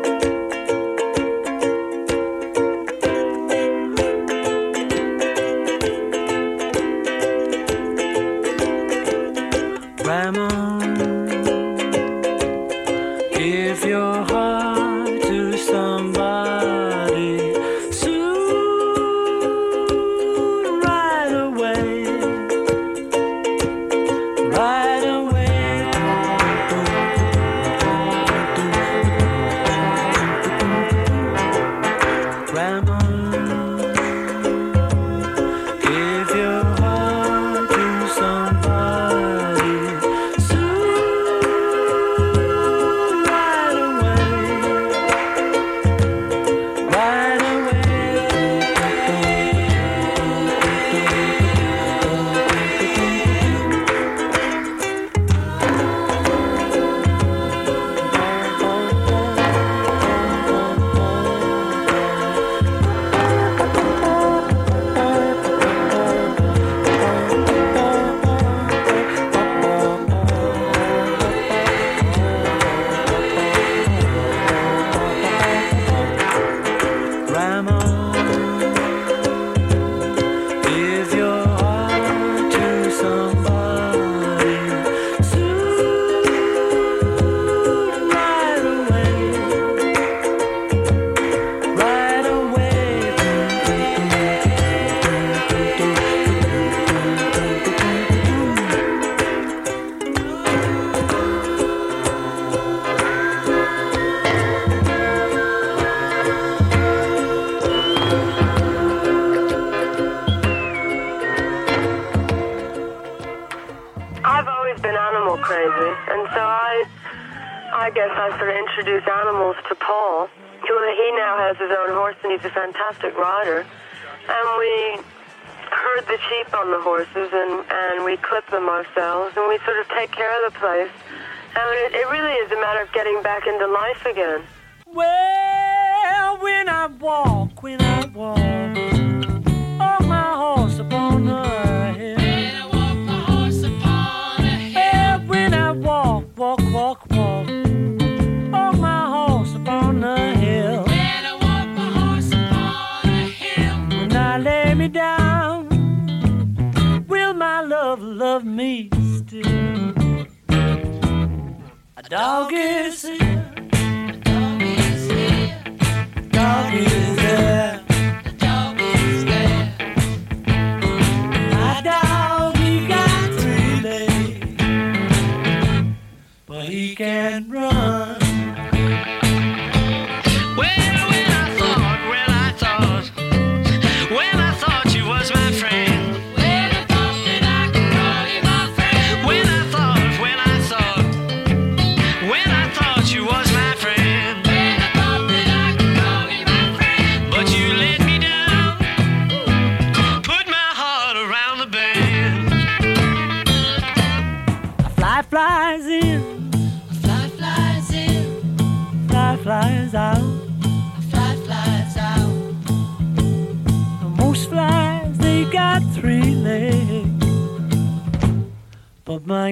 [SPEAKER 29] life again.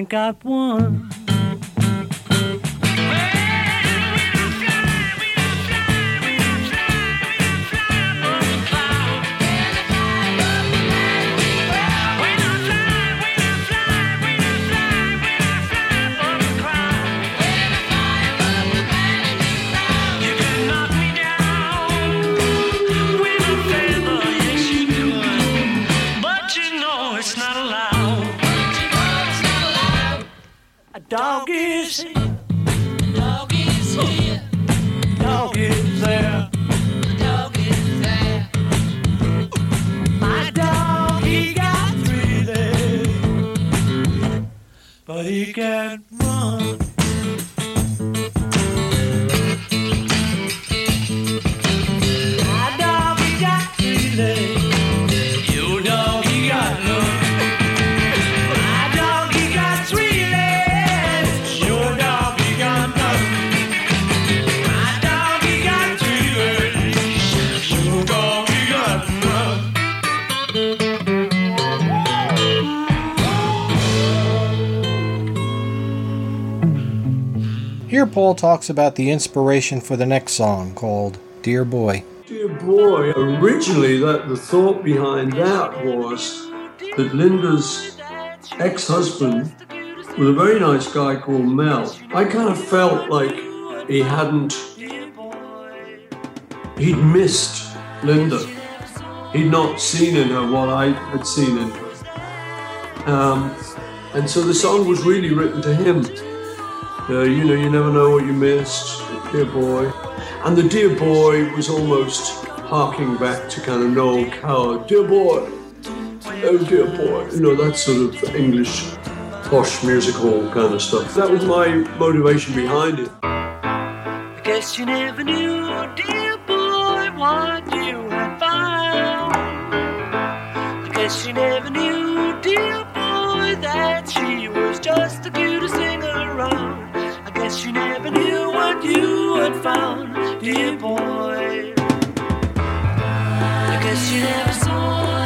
[SPEAKER 29] think
[SPEAKER 1] I've won. Talks about the inspiration for the next song called Dear Boy.
[SPEAKER 35] Dear boy, originally that the thought behind that was that Linda's ex-husband was a very nice guy called Mel. I kind of felt like he hadn't he'd missed Linda. He'd not seen in her what I had seen in her. Um, and so the song was really written to him. Uh, you know, you never know what you missed, dear boy. And the dear boy was almost harking back to kind of Noel Coward, dear boy, oh dear boy. You know, that sort of English posh music hall kind of stuff. That was my motivation behind it.
[SPEAKER 29] I guess you never knew, dear boy, what you had found. I guess you never knew, dear boy, that she was just the cutest thing around. Guess you never knew what you had found, dear boy. I guess you never saw,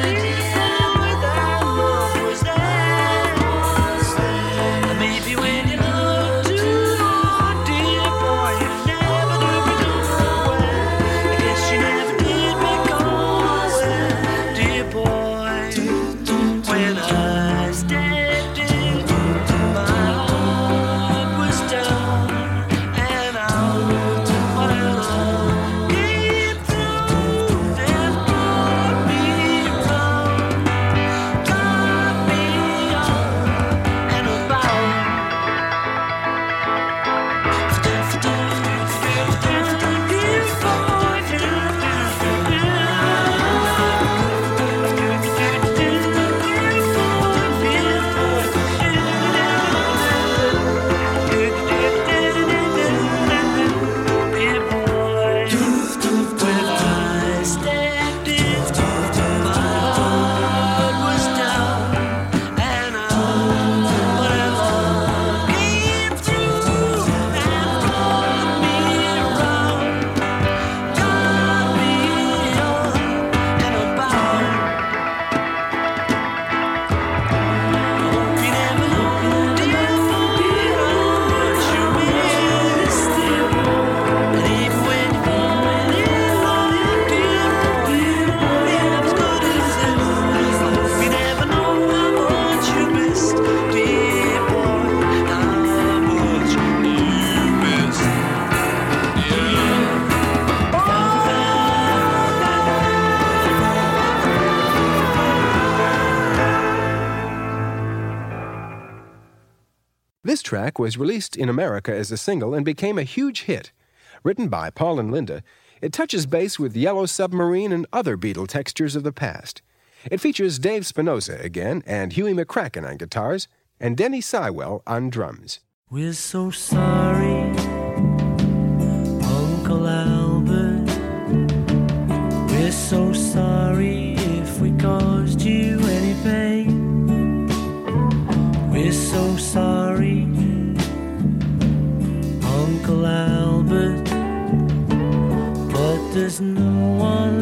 [SPEAKER 29] was
[SPEAKER 5] released in America as a single and became a huge hit. Written by Paul and Linda, it touches base with Yellow Submarine and other Beatle textures of the past. It features Dave Spinozza again and Huey McCracken on guitars and Denny Seiwell on drums.
[SPEAKER 29] We're so sorry, there's no one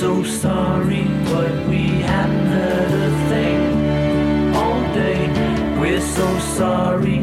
[SPEAKER 29] so sorry, but we haven't heard a thing all day. We're so sorry,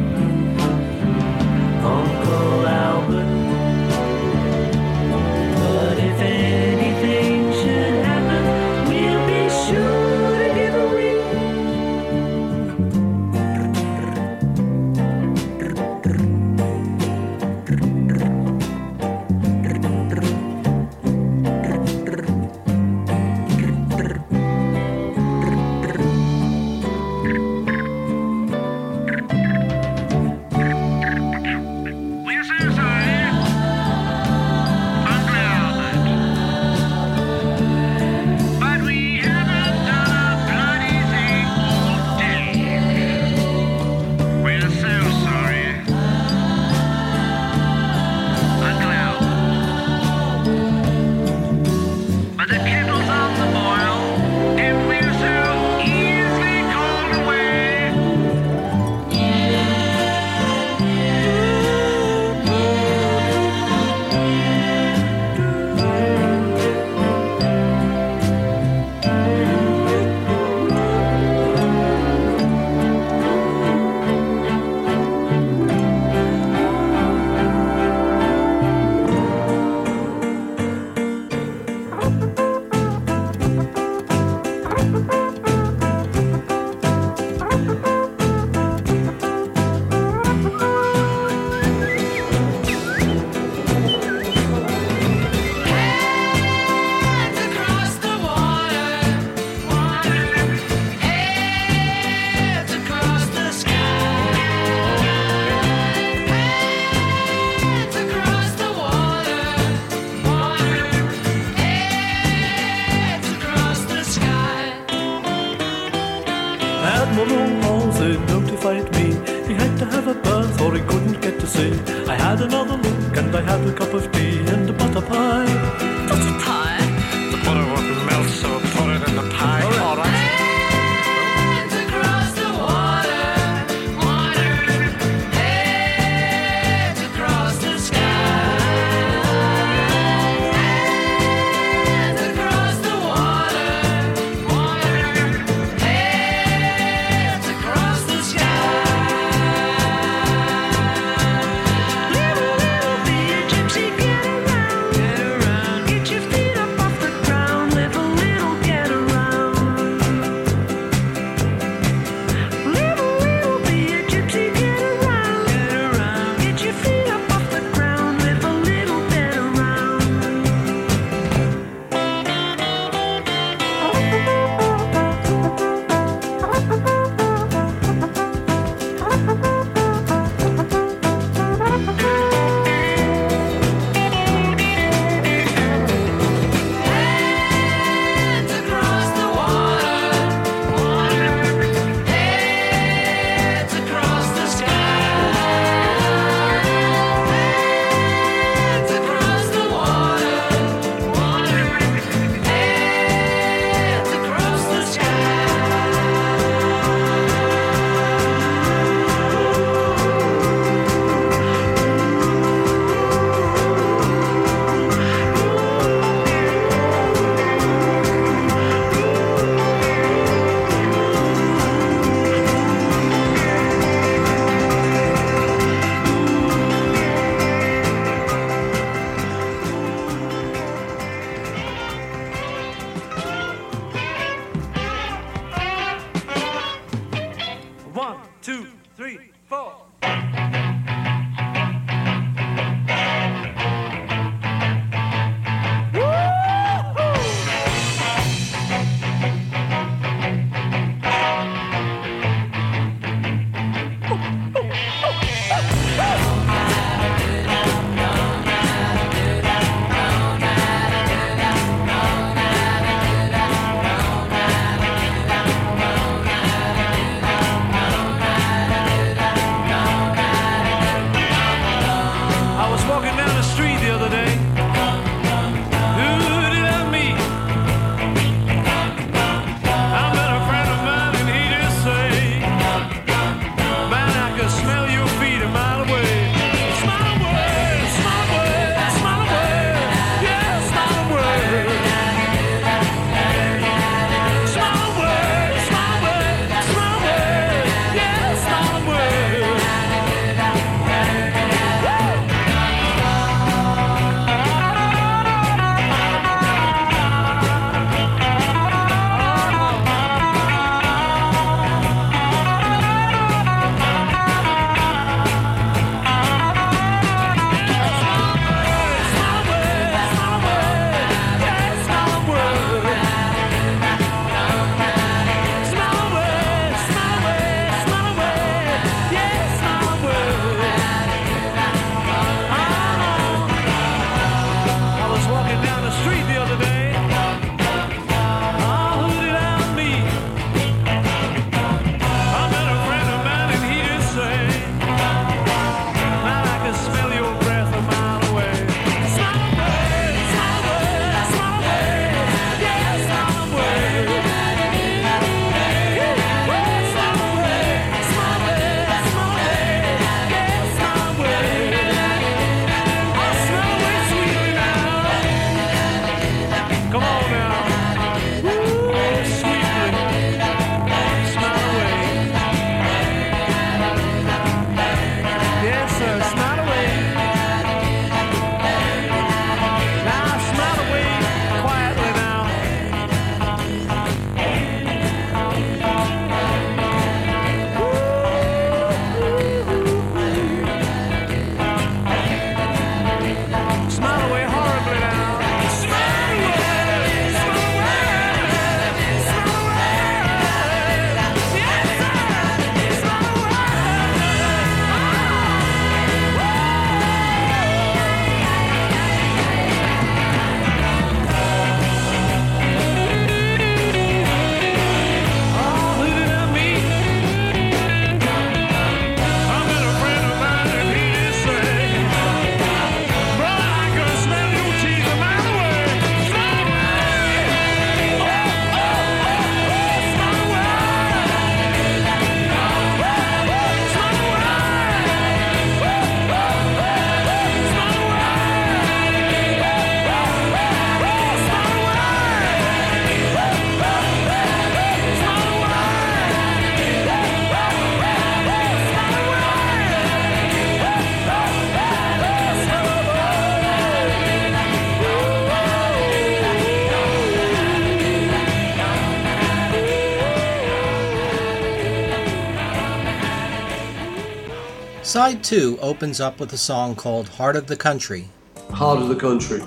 [SPEAKER 1] Side 2 opens up with a song called Heart of the Country.
[SPEAKER 35] Heart of the country.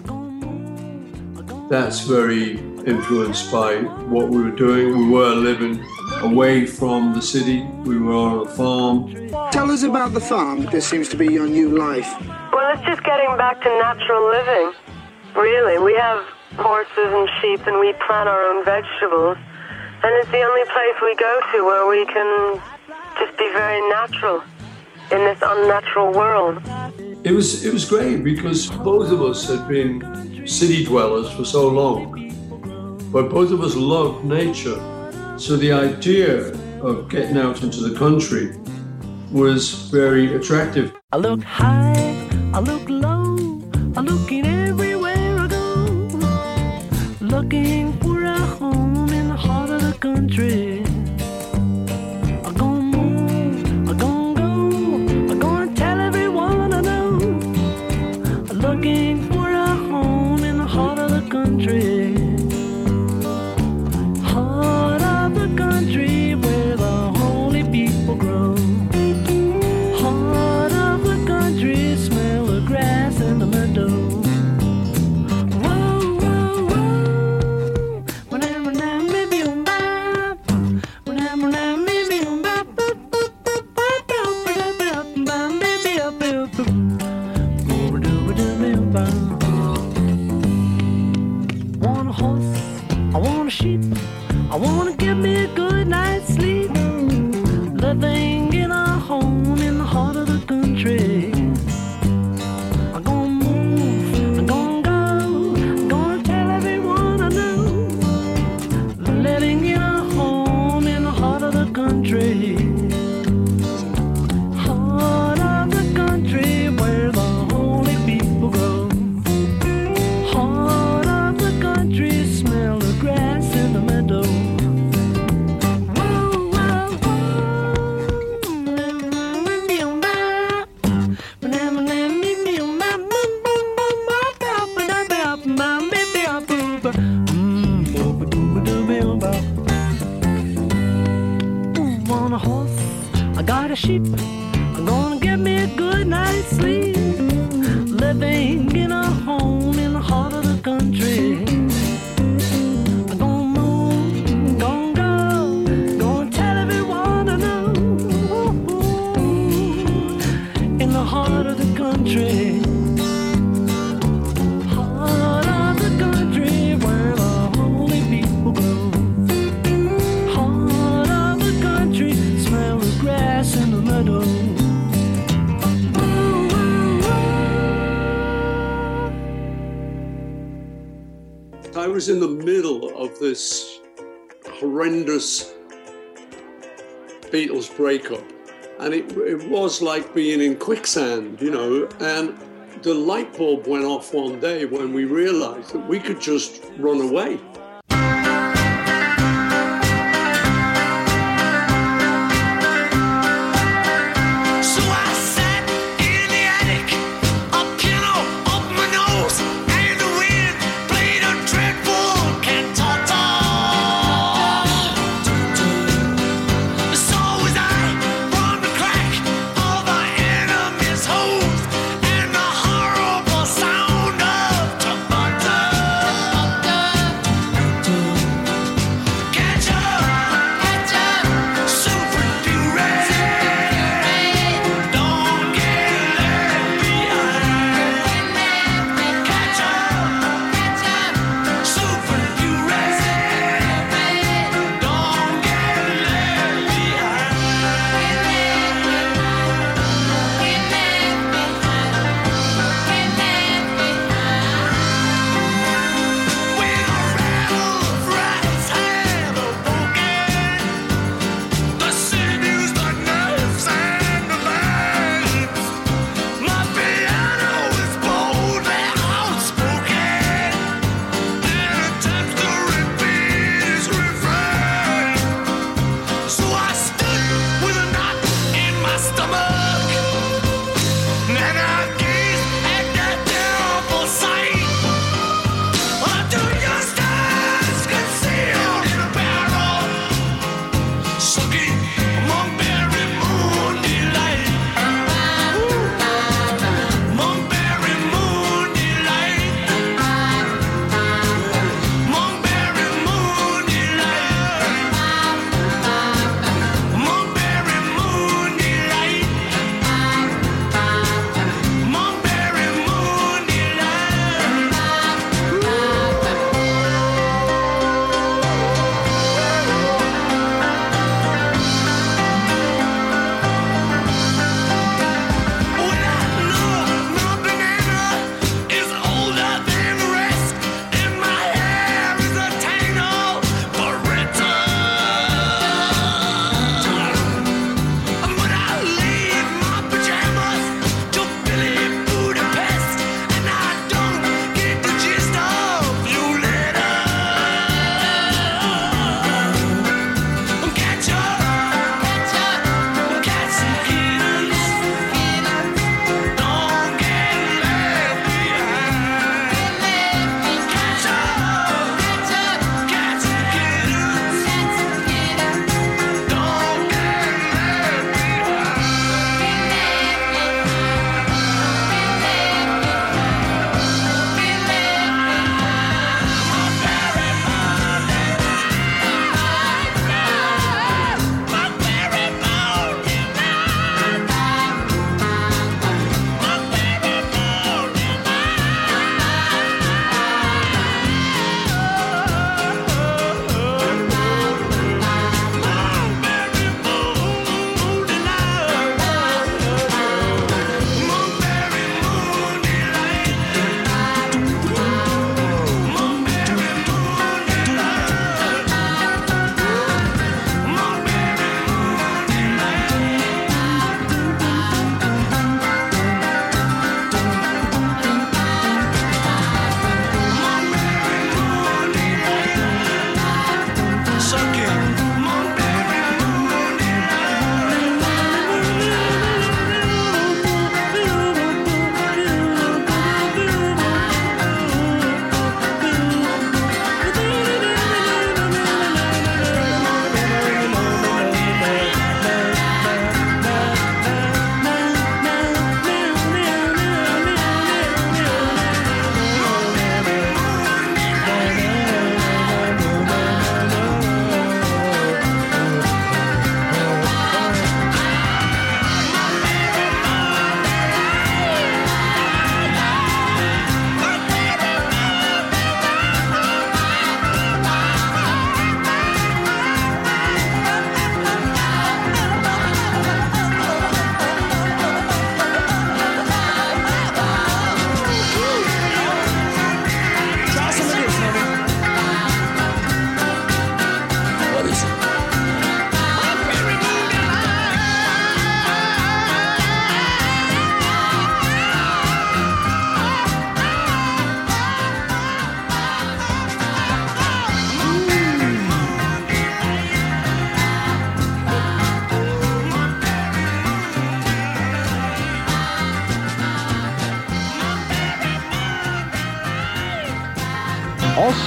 [SPEAKER 35] That's very influenced by what we were doing. We were living away from the city. We were on a farm.
[SPEAKER 36] Tell us about the farm. This seems to be your new life.
[SPEAKER 37] Well, it's just getting back to natural living. Really, we have horses and sheep, and we plant our own vegetables. And it's the only place we go to where we can just be very natural in this unnatural world.
[SPEAKER 35] It was it was great because both of us had been city dwellers for so long, but both of us loved nature. So the idea of getting out into the country was very attractive.
[SPEAKER 29] I look high, I look low, I'm looking
[SPEAKER 35] breakup, and it, it was like being in quicksand, you know. And the light bulb went off one day when we realized that we could just run away.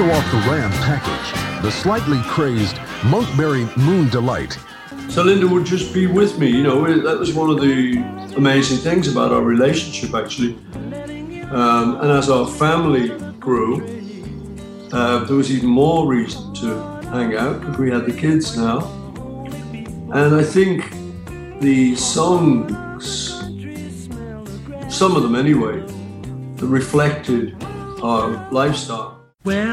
[SPEAKER 28] Also off the Ram package, the slightly crazed Monkberry Moon Delight.
[SPEAKER 35] So Linda would just be with me, you know. That was one of the amazing things about our relationship, actually. Um, and as our family grew, uh, there was even more reason to hang out because we had the kids now. And I think the songs, some of them anyway, that reflected our lifestyle.
[SPEAKER 29] Well,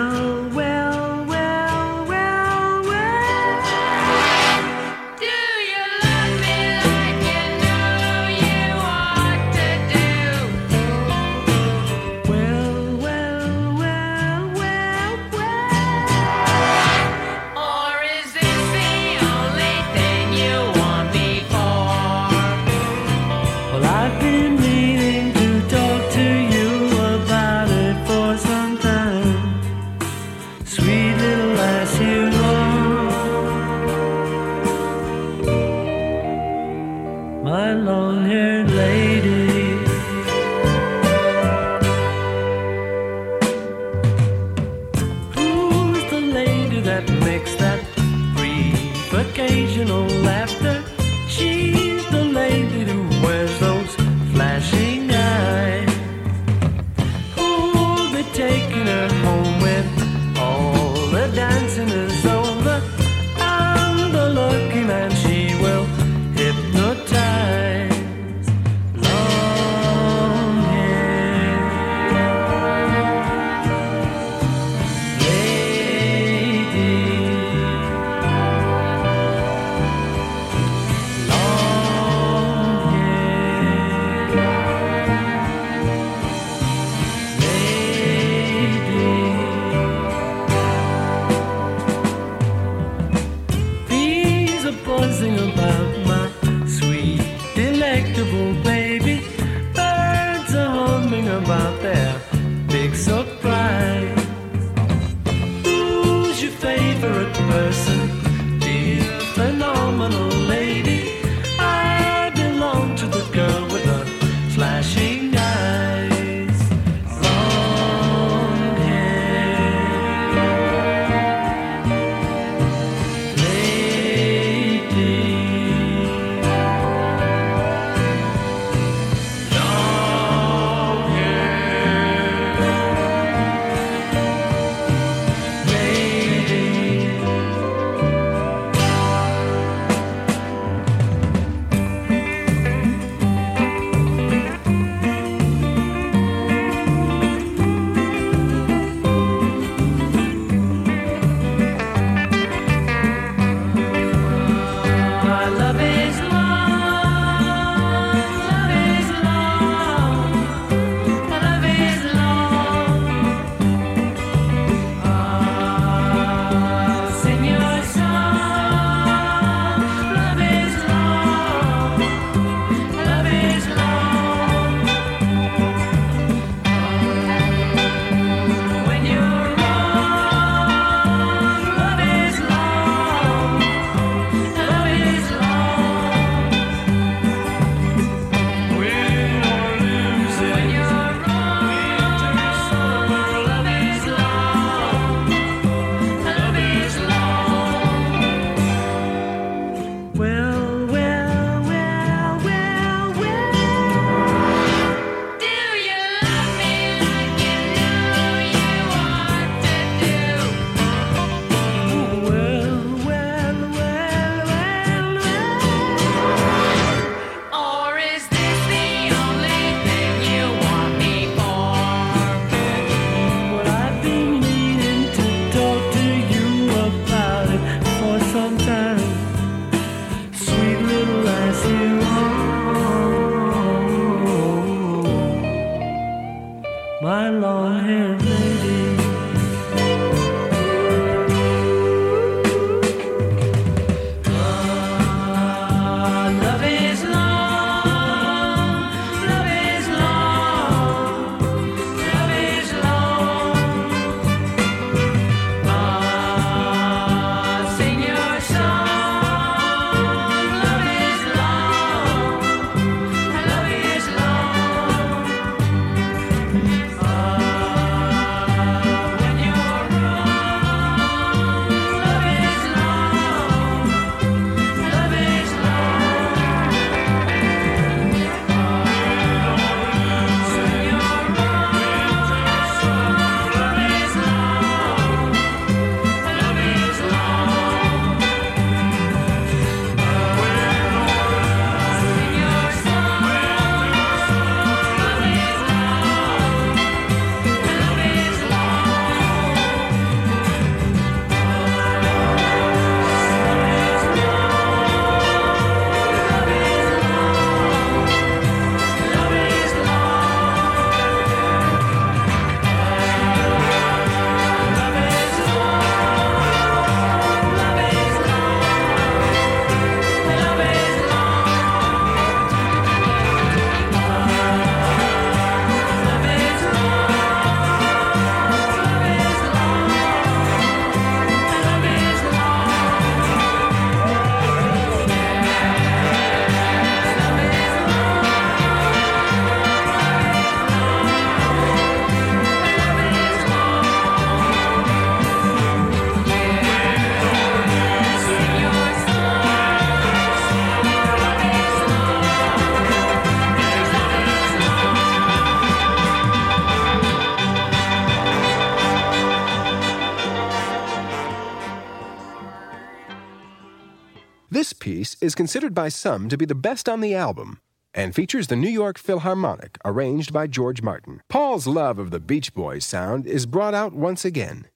[SPEAKER 29] is
[SPEAKER 32] considered by some to be the best on the album and features the New York Philharmonic arranged by George Martin. Paul's love of the Beach Boys sound is brought out once again.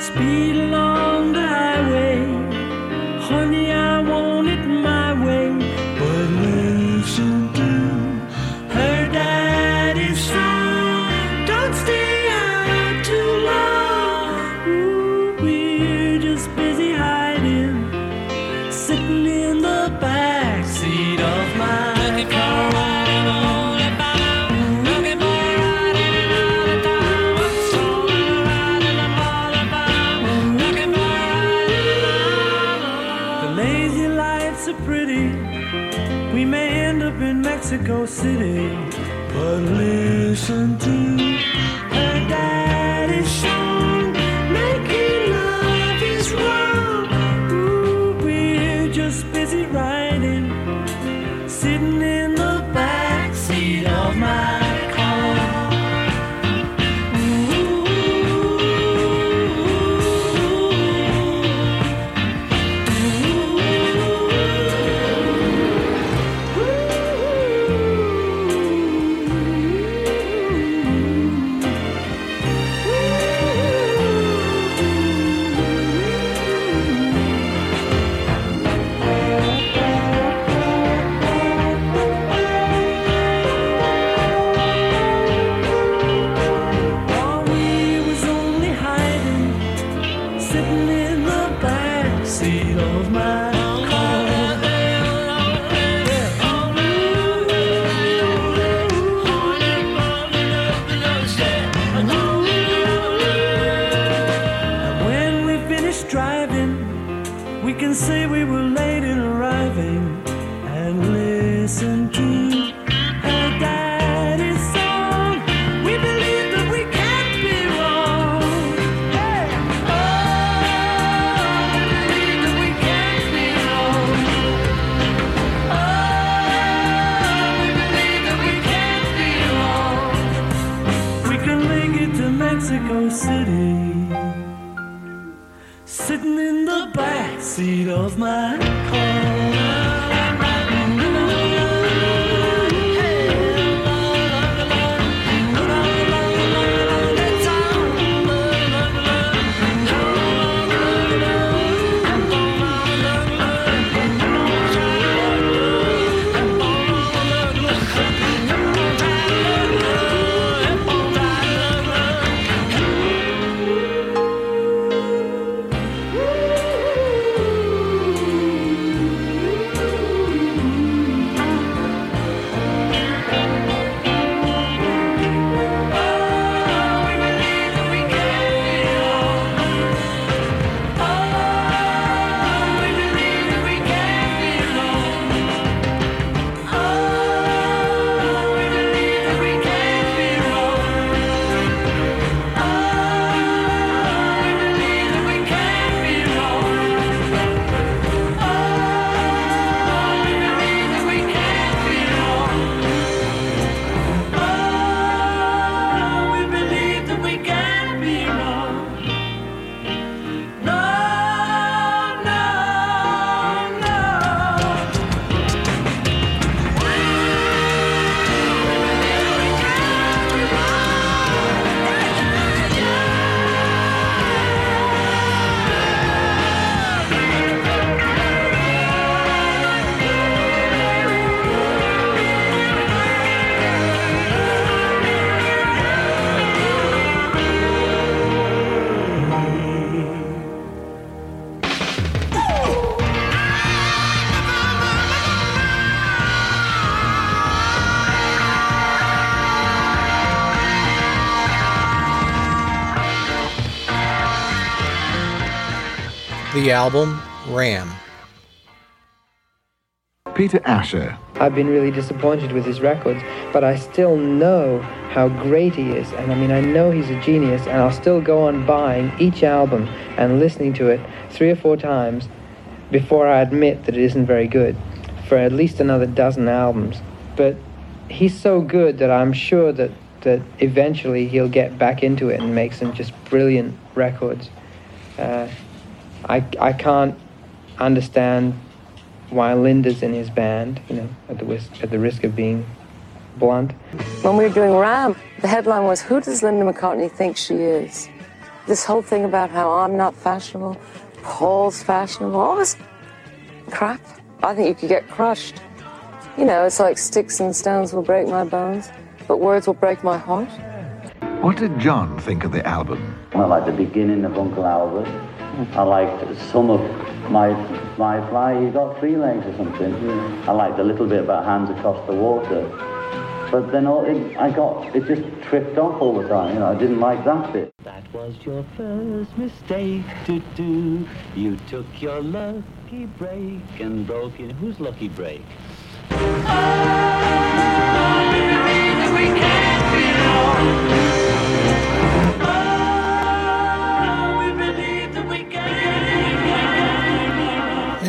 [SPEAKER 29] Speed along the highway, honey, I want say we were The
[SPEAKER 1] album Ram.
[SPEAKER 28] Peter Asher.
[SPEAKER 38] I've been really disappointed with his records, but I still know how great he is. And I mean, I know he's a genius, and I'll still go on buying each album and listening to it three or four times before I admit that it isn't very good for at least another dozen albums. But he's so good that I'm sure that, that that eventually he'll get back into it and make some just brilliant records. Uh, I, I can't understand why Linda's in his band, you know, at the, risk, at the risk of being blunt.
[SPEAKER 24] When we were doing Ram, the headline was, Who does Linda McCartney think she is? This whole thing about how I'm not fashionable, Paul's fashionable, all this crap. I think you could get crushed. You know, it's like sticks and stones will break my bones, but words will break my heart.
[SPEAKER 28] What did John think of the album?
[SPEAKER 39] Well, at the beginning of Uncle Albert. I liked some of my my fly. He got three legs or something. I liked a little bit about hands across the water. But then all it, I got it just tripped off all the time. You know, I didn't like that bit.
[SPEAKER 29] That was your first mistake to do. You took your lucky break and broke in. Who's lucky break?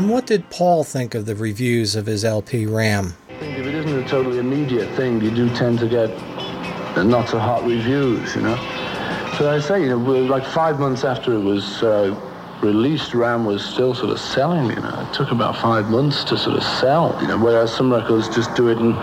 [SPEAKER 1] And what did Paul think of the reviews of his LP Ram?
[SPEAKER 4] If it isn't a totally immediate thing, you do tend to get not so hot reviews, you know. So I say, you know, like five months after it was uh, released, Ram was still sort of selling, you know. It took about five months to sort of sell, you know, whereas some records just do it in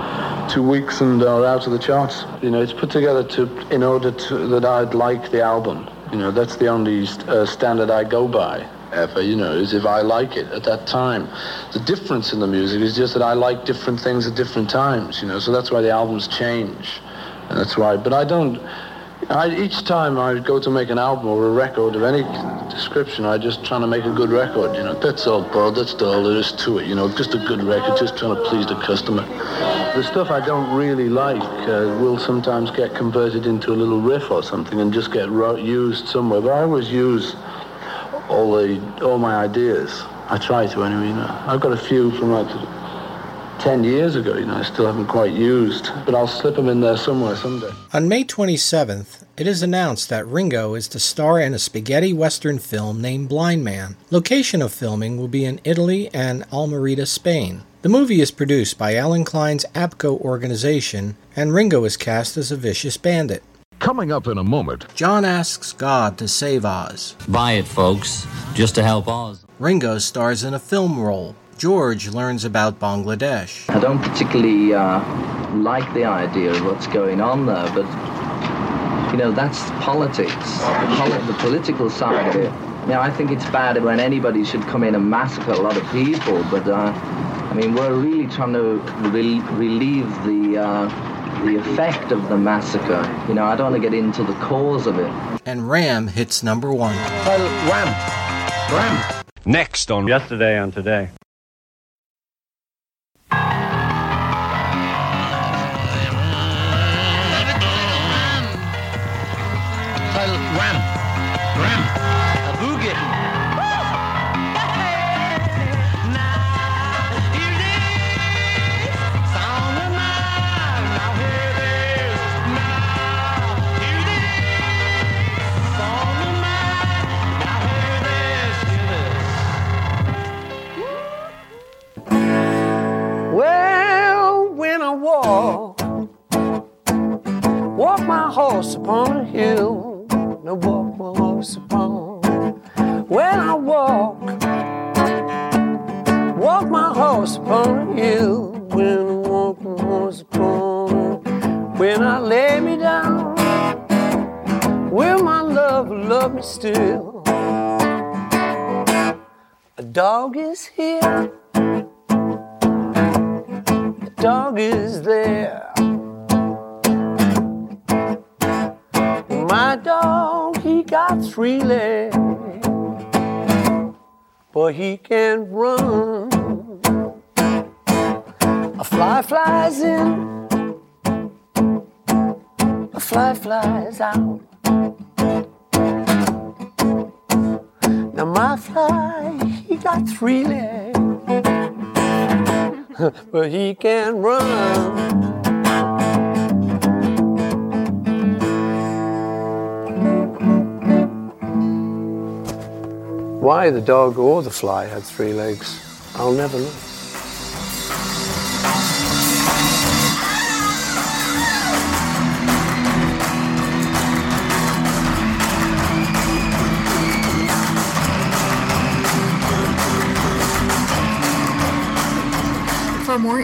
[SPEAKER 4] two weeks and are out of the charts. You know, it's put together to in order to that I'd like the album. You know, that's the only uh, standard I go by ever, you know, is if I like it at that time. The difference in the music is just that I like different things at different times, you know, so that's why the albums change. And that's why, but I don't, I, each time I go to make an album or a record of any description, I just trying to make a good record, you know. That's all, bro, that's all there is to it, you know, just a good record, just trying to please the customer. The stuff I don't really like uh, will sometimes get converted into a little riff or something and just get ro- used somewhere, but I always use all the all my ideas. I try to anyway. You know, I've got a few from like ten years ago. You know, I still haven't quite used, but I'll slip them in there somewhere someday.
[SPEAKER 1] On May 27th, it is announced that Ringo is to star in a spaghetti western film named Blind Man. Location of filming will be in Italy and Almeria, Spain. The movie is produced by Allen Klein's ABKCO organization, and Ringo is cast as a vicious bandit.
[SPEAKER 28] Coming up in a moment,
[SPEAKER 1] John asks God to save Oz.
[SPEAKER 39] Buy it, folks, just to help Oz.
[SPEAKER 1] Ringo stars in a film role. George learns about Bangladesh.
[SPEAKER 40] I don't particularly uh, like the idea of what's going on there, but you know that's politics, the, poli- the political side of it. Now I think it's bad when anybody should come in and massacre a lot of people, but uh, I mean we're really trying to re- relieve the uh, the effect of the massacre. You know I don't want to get into the cause of it.
[SPEAKER 1] And Ram hits number one.
[SPEAKER 28] Ram. Ram.
[SPEAKER 41] Next on Yesterday and Today.
[SPEAKER 42] Walk, walk my horse upon a hill, I walk my horse upon. When I walk, walk my horse upon a hill, when I walk my horse upon. When I lay me down, will my love love me still? A dog is here dog is there. My dog, he got three legs, but he can't run. A fly flies in, a fly flies out. Now my fly, he got three legs but he can run. Why the dog or the fly had three legs, I'll never know.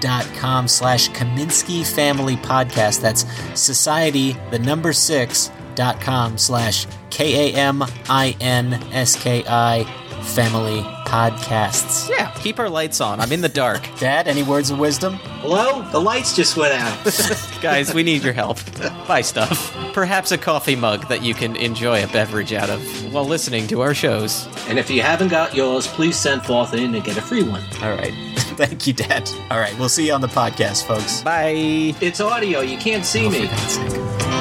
[SPEAKER 43] slash Kaminsky Family Podcast. That's society, the number six, dot com slash K A M I N S K I Family Podcasts.
[SPEAKER 44] Yeah, keep our lights on. I'm in the dark.
[SPEAKER 43] Dad, any words of wisdom?
[SPEAKER 1] Hello? The lights just went out.
[SPEAKER 44] Guys, we need your help. Buy stuff. Perhaps a coffee mug that you can enjoy a beverage out of while listening to our shows.
[SPEAKER 1] And if you haven't got yours, please send forth in and get a free one.
[SPEAKER 43] All right. Thank you, Dad. All right, we'll see you on the podcast, folks.
[SPEAKER 44] Bye.
[SPEAKER 1] It's audio. You can't see
[SPEAKER 43] Oh,
[SPEAKER 1] me.
[SPEAKER 43] for God's sake.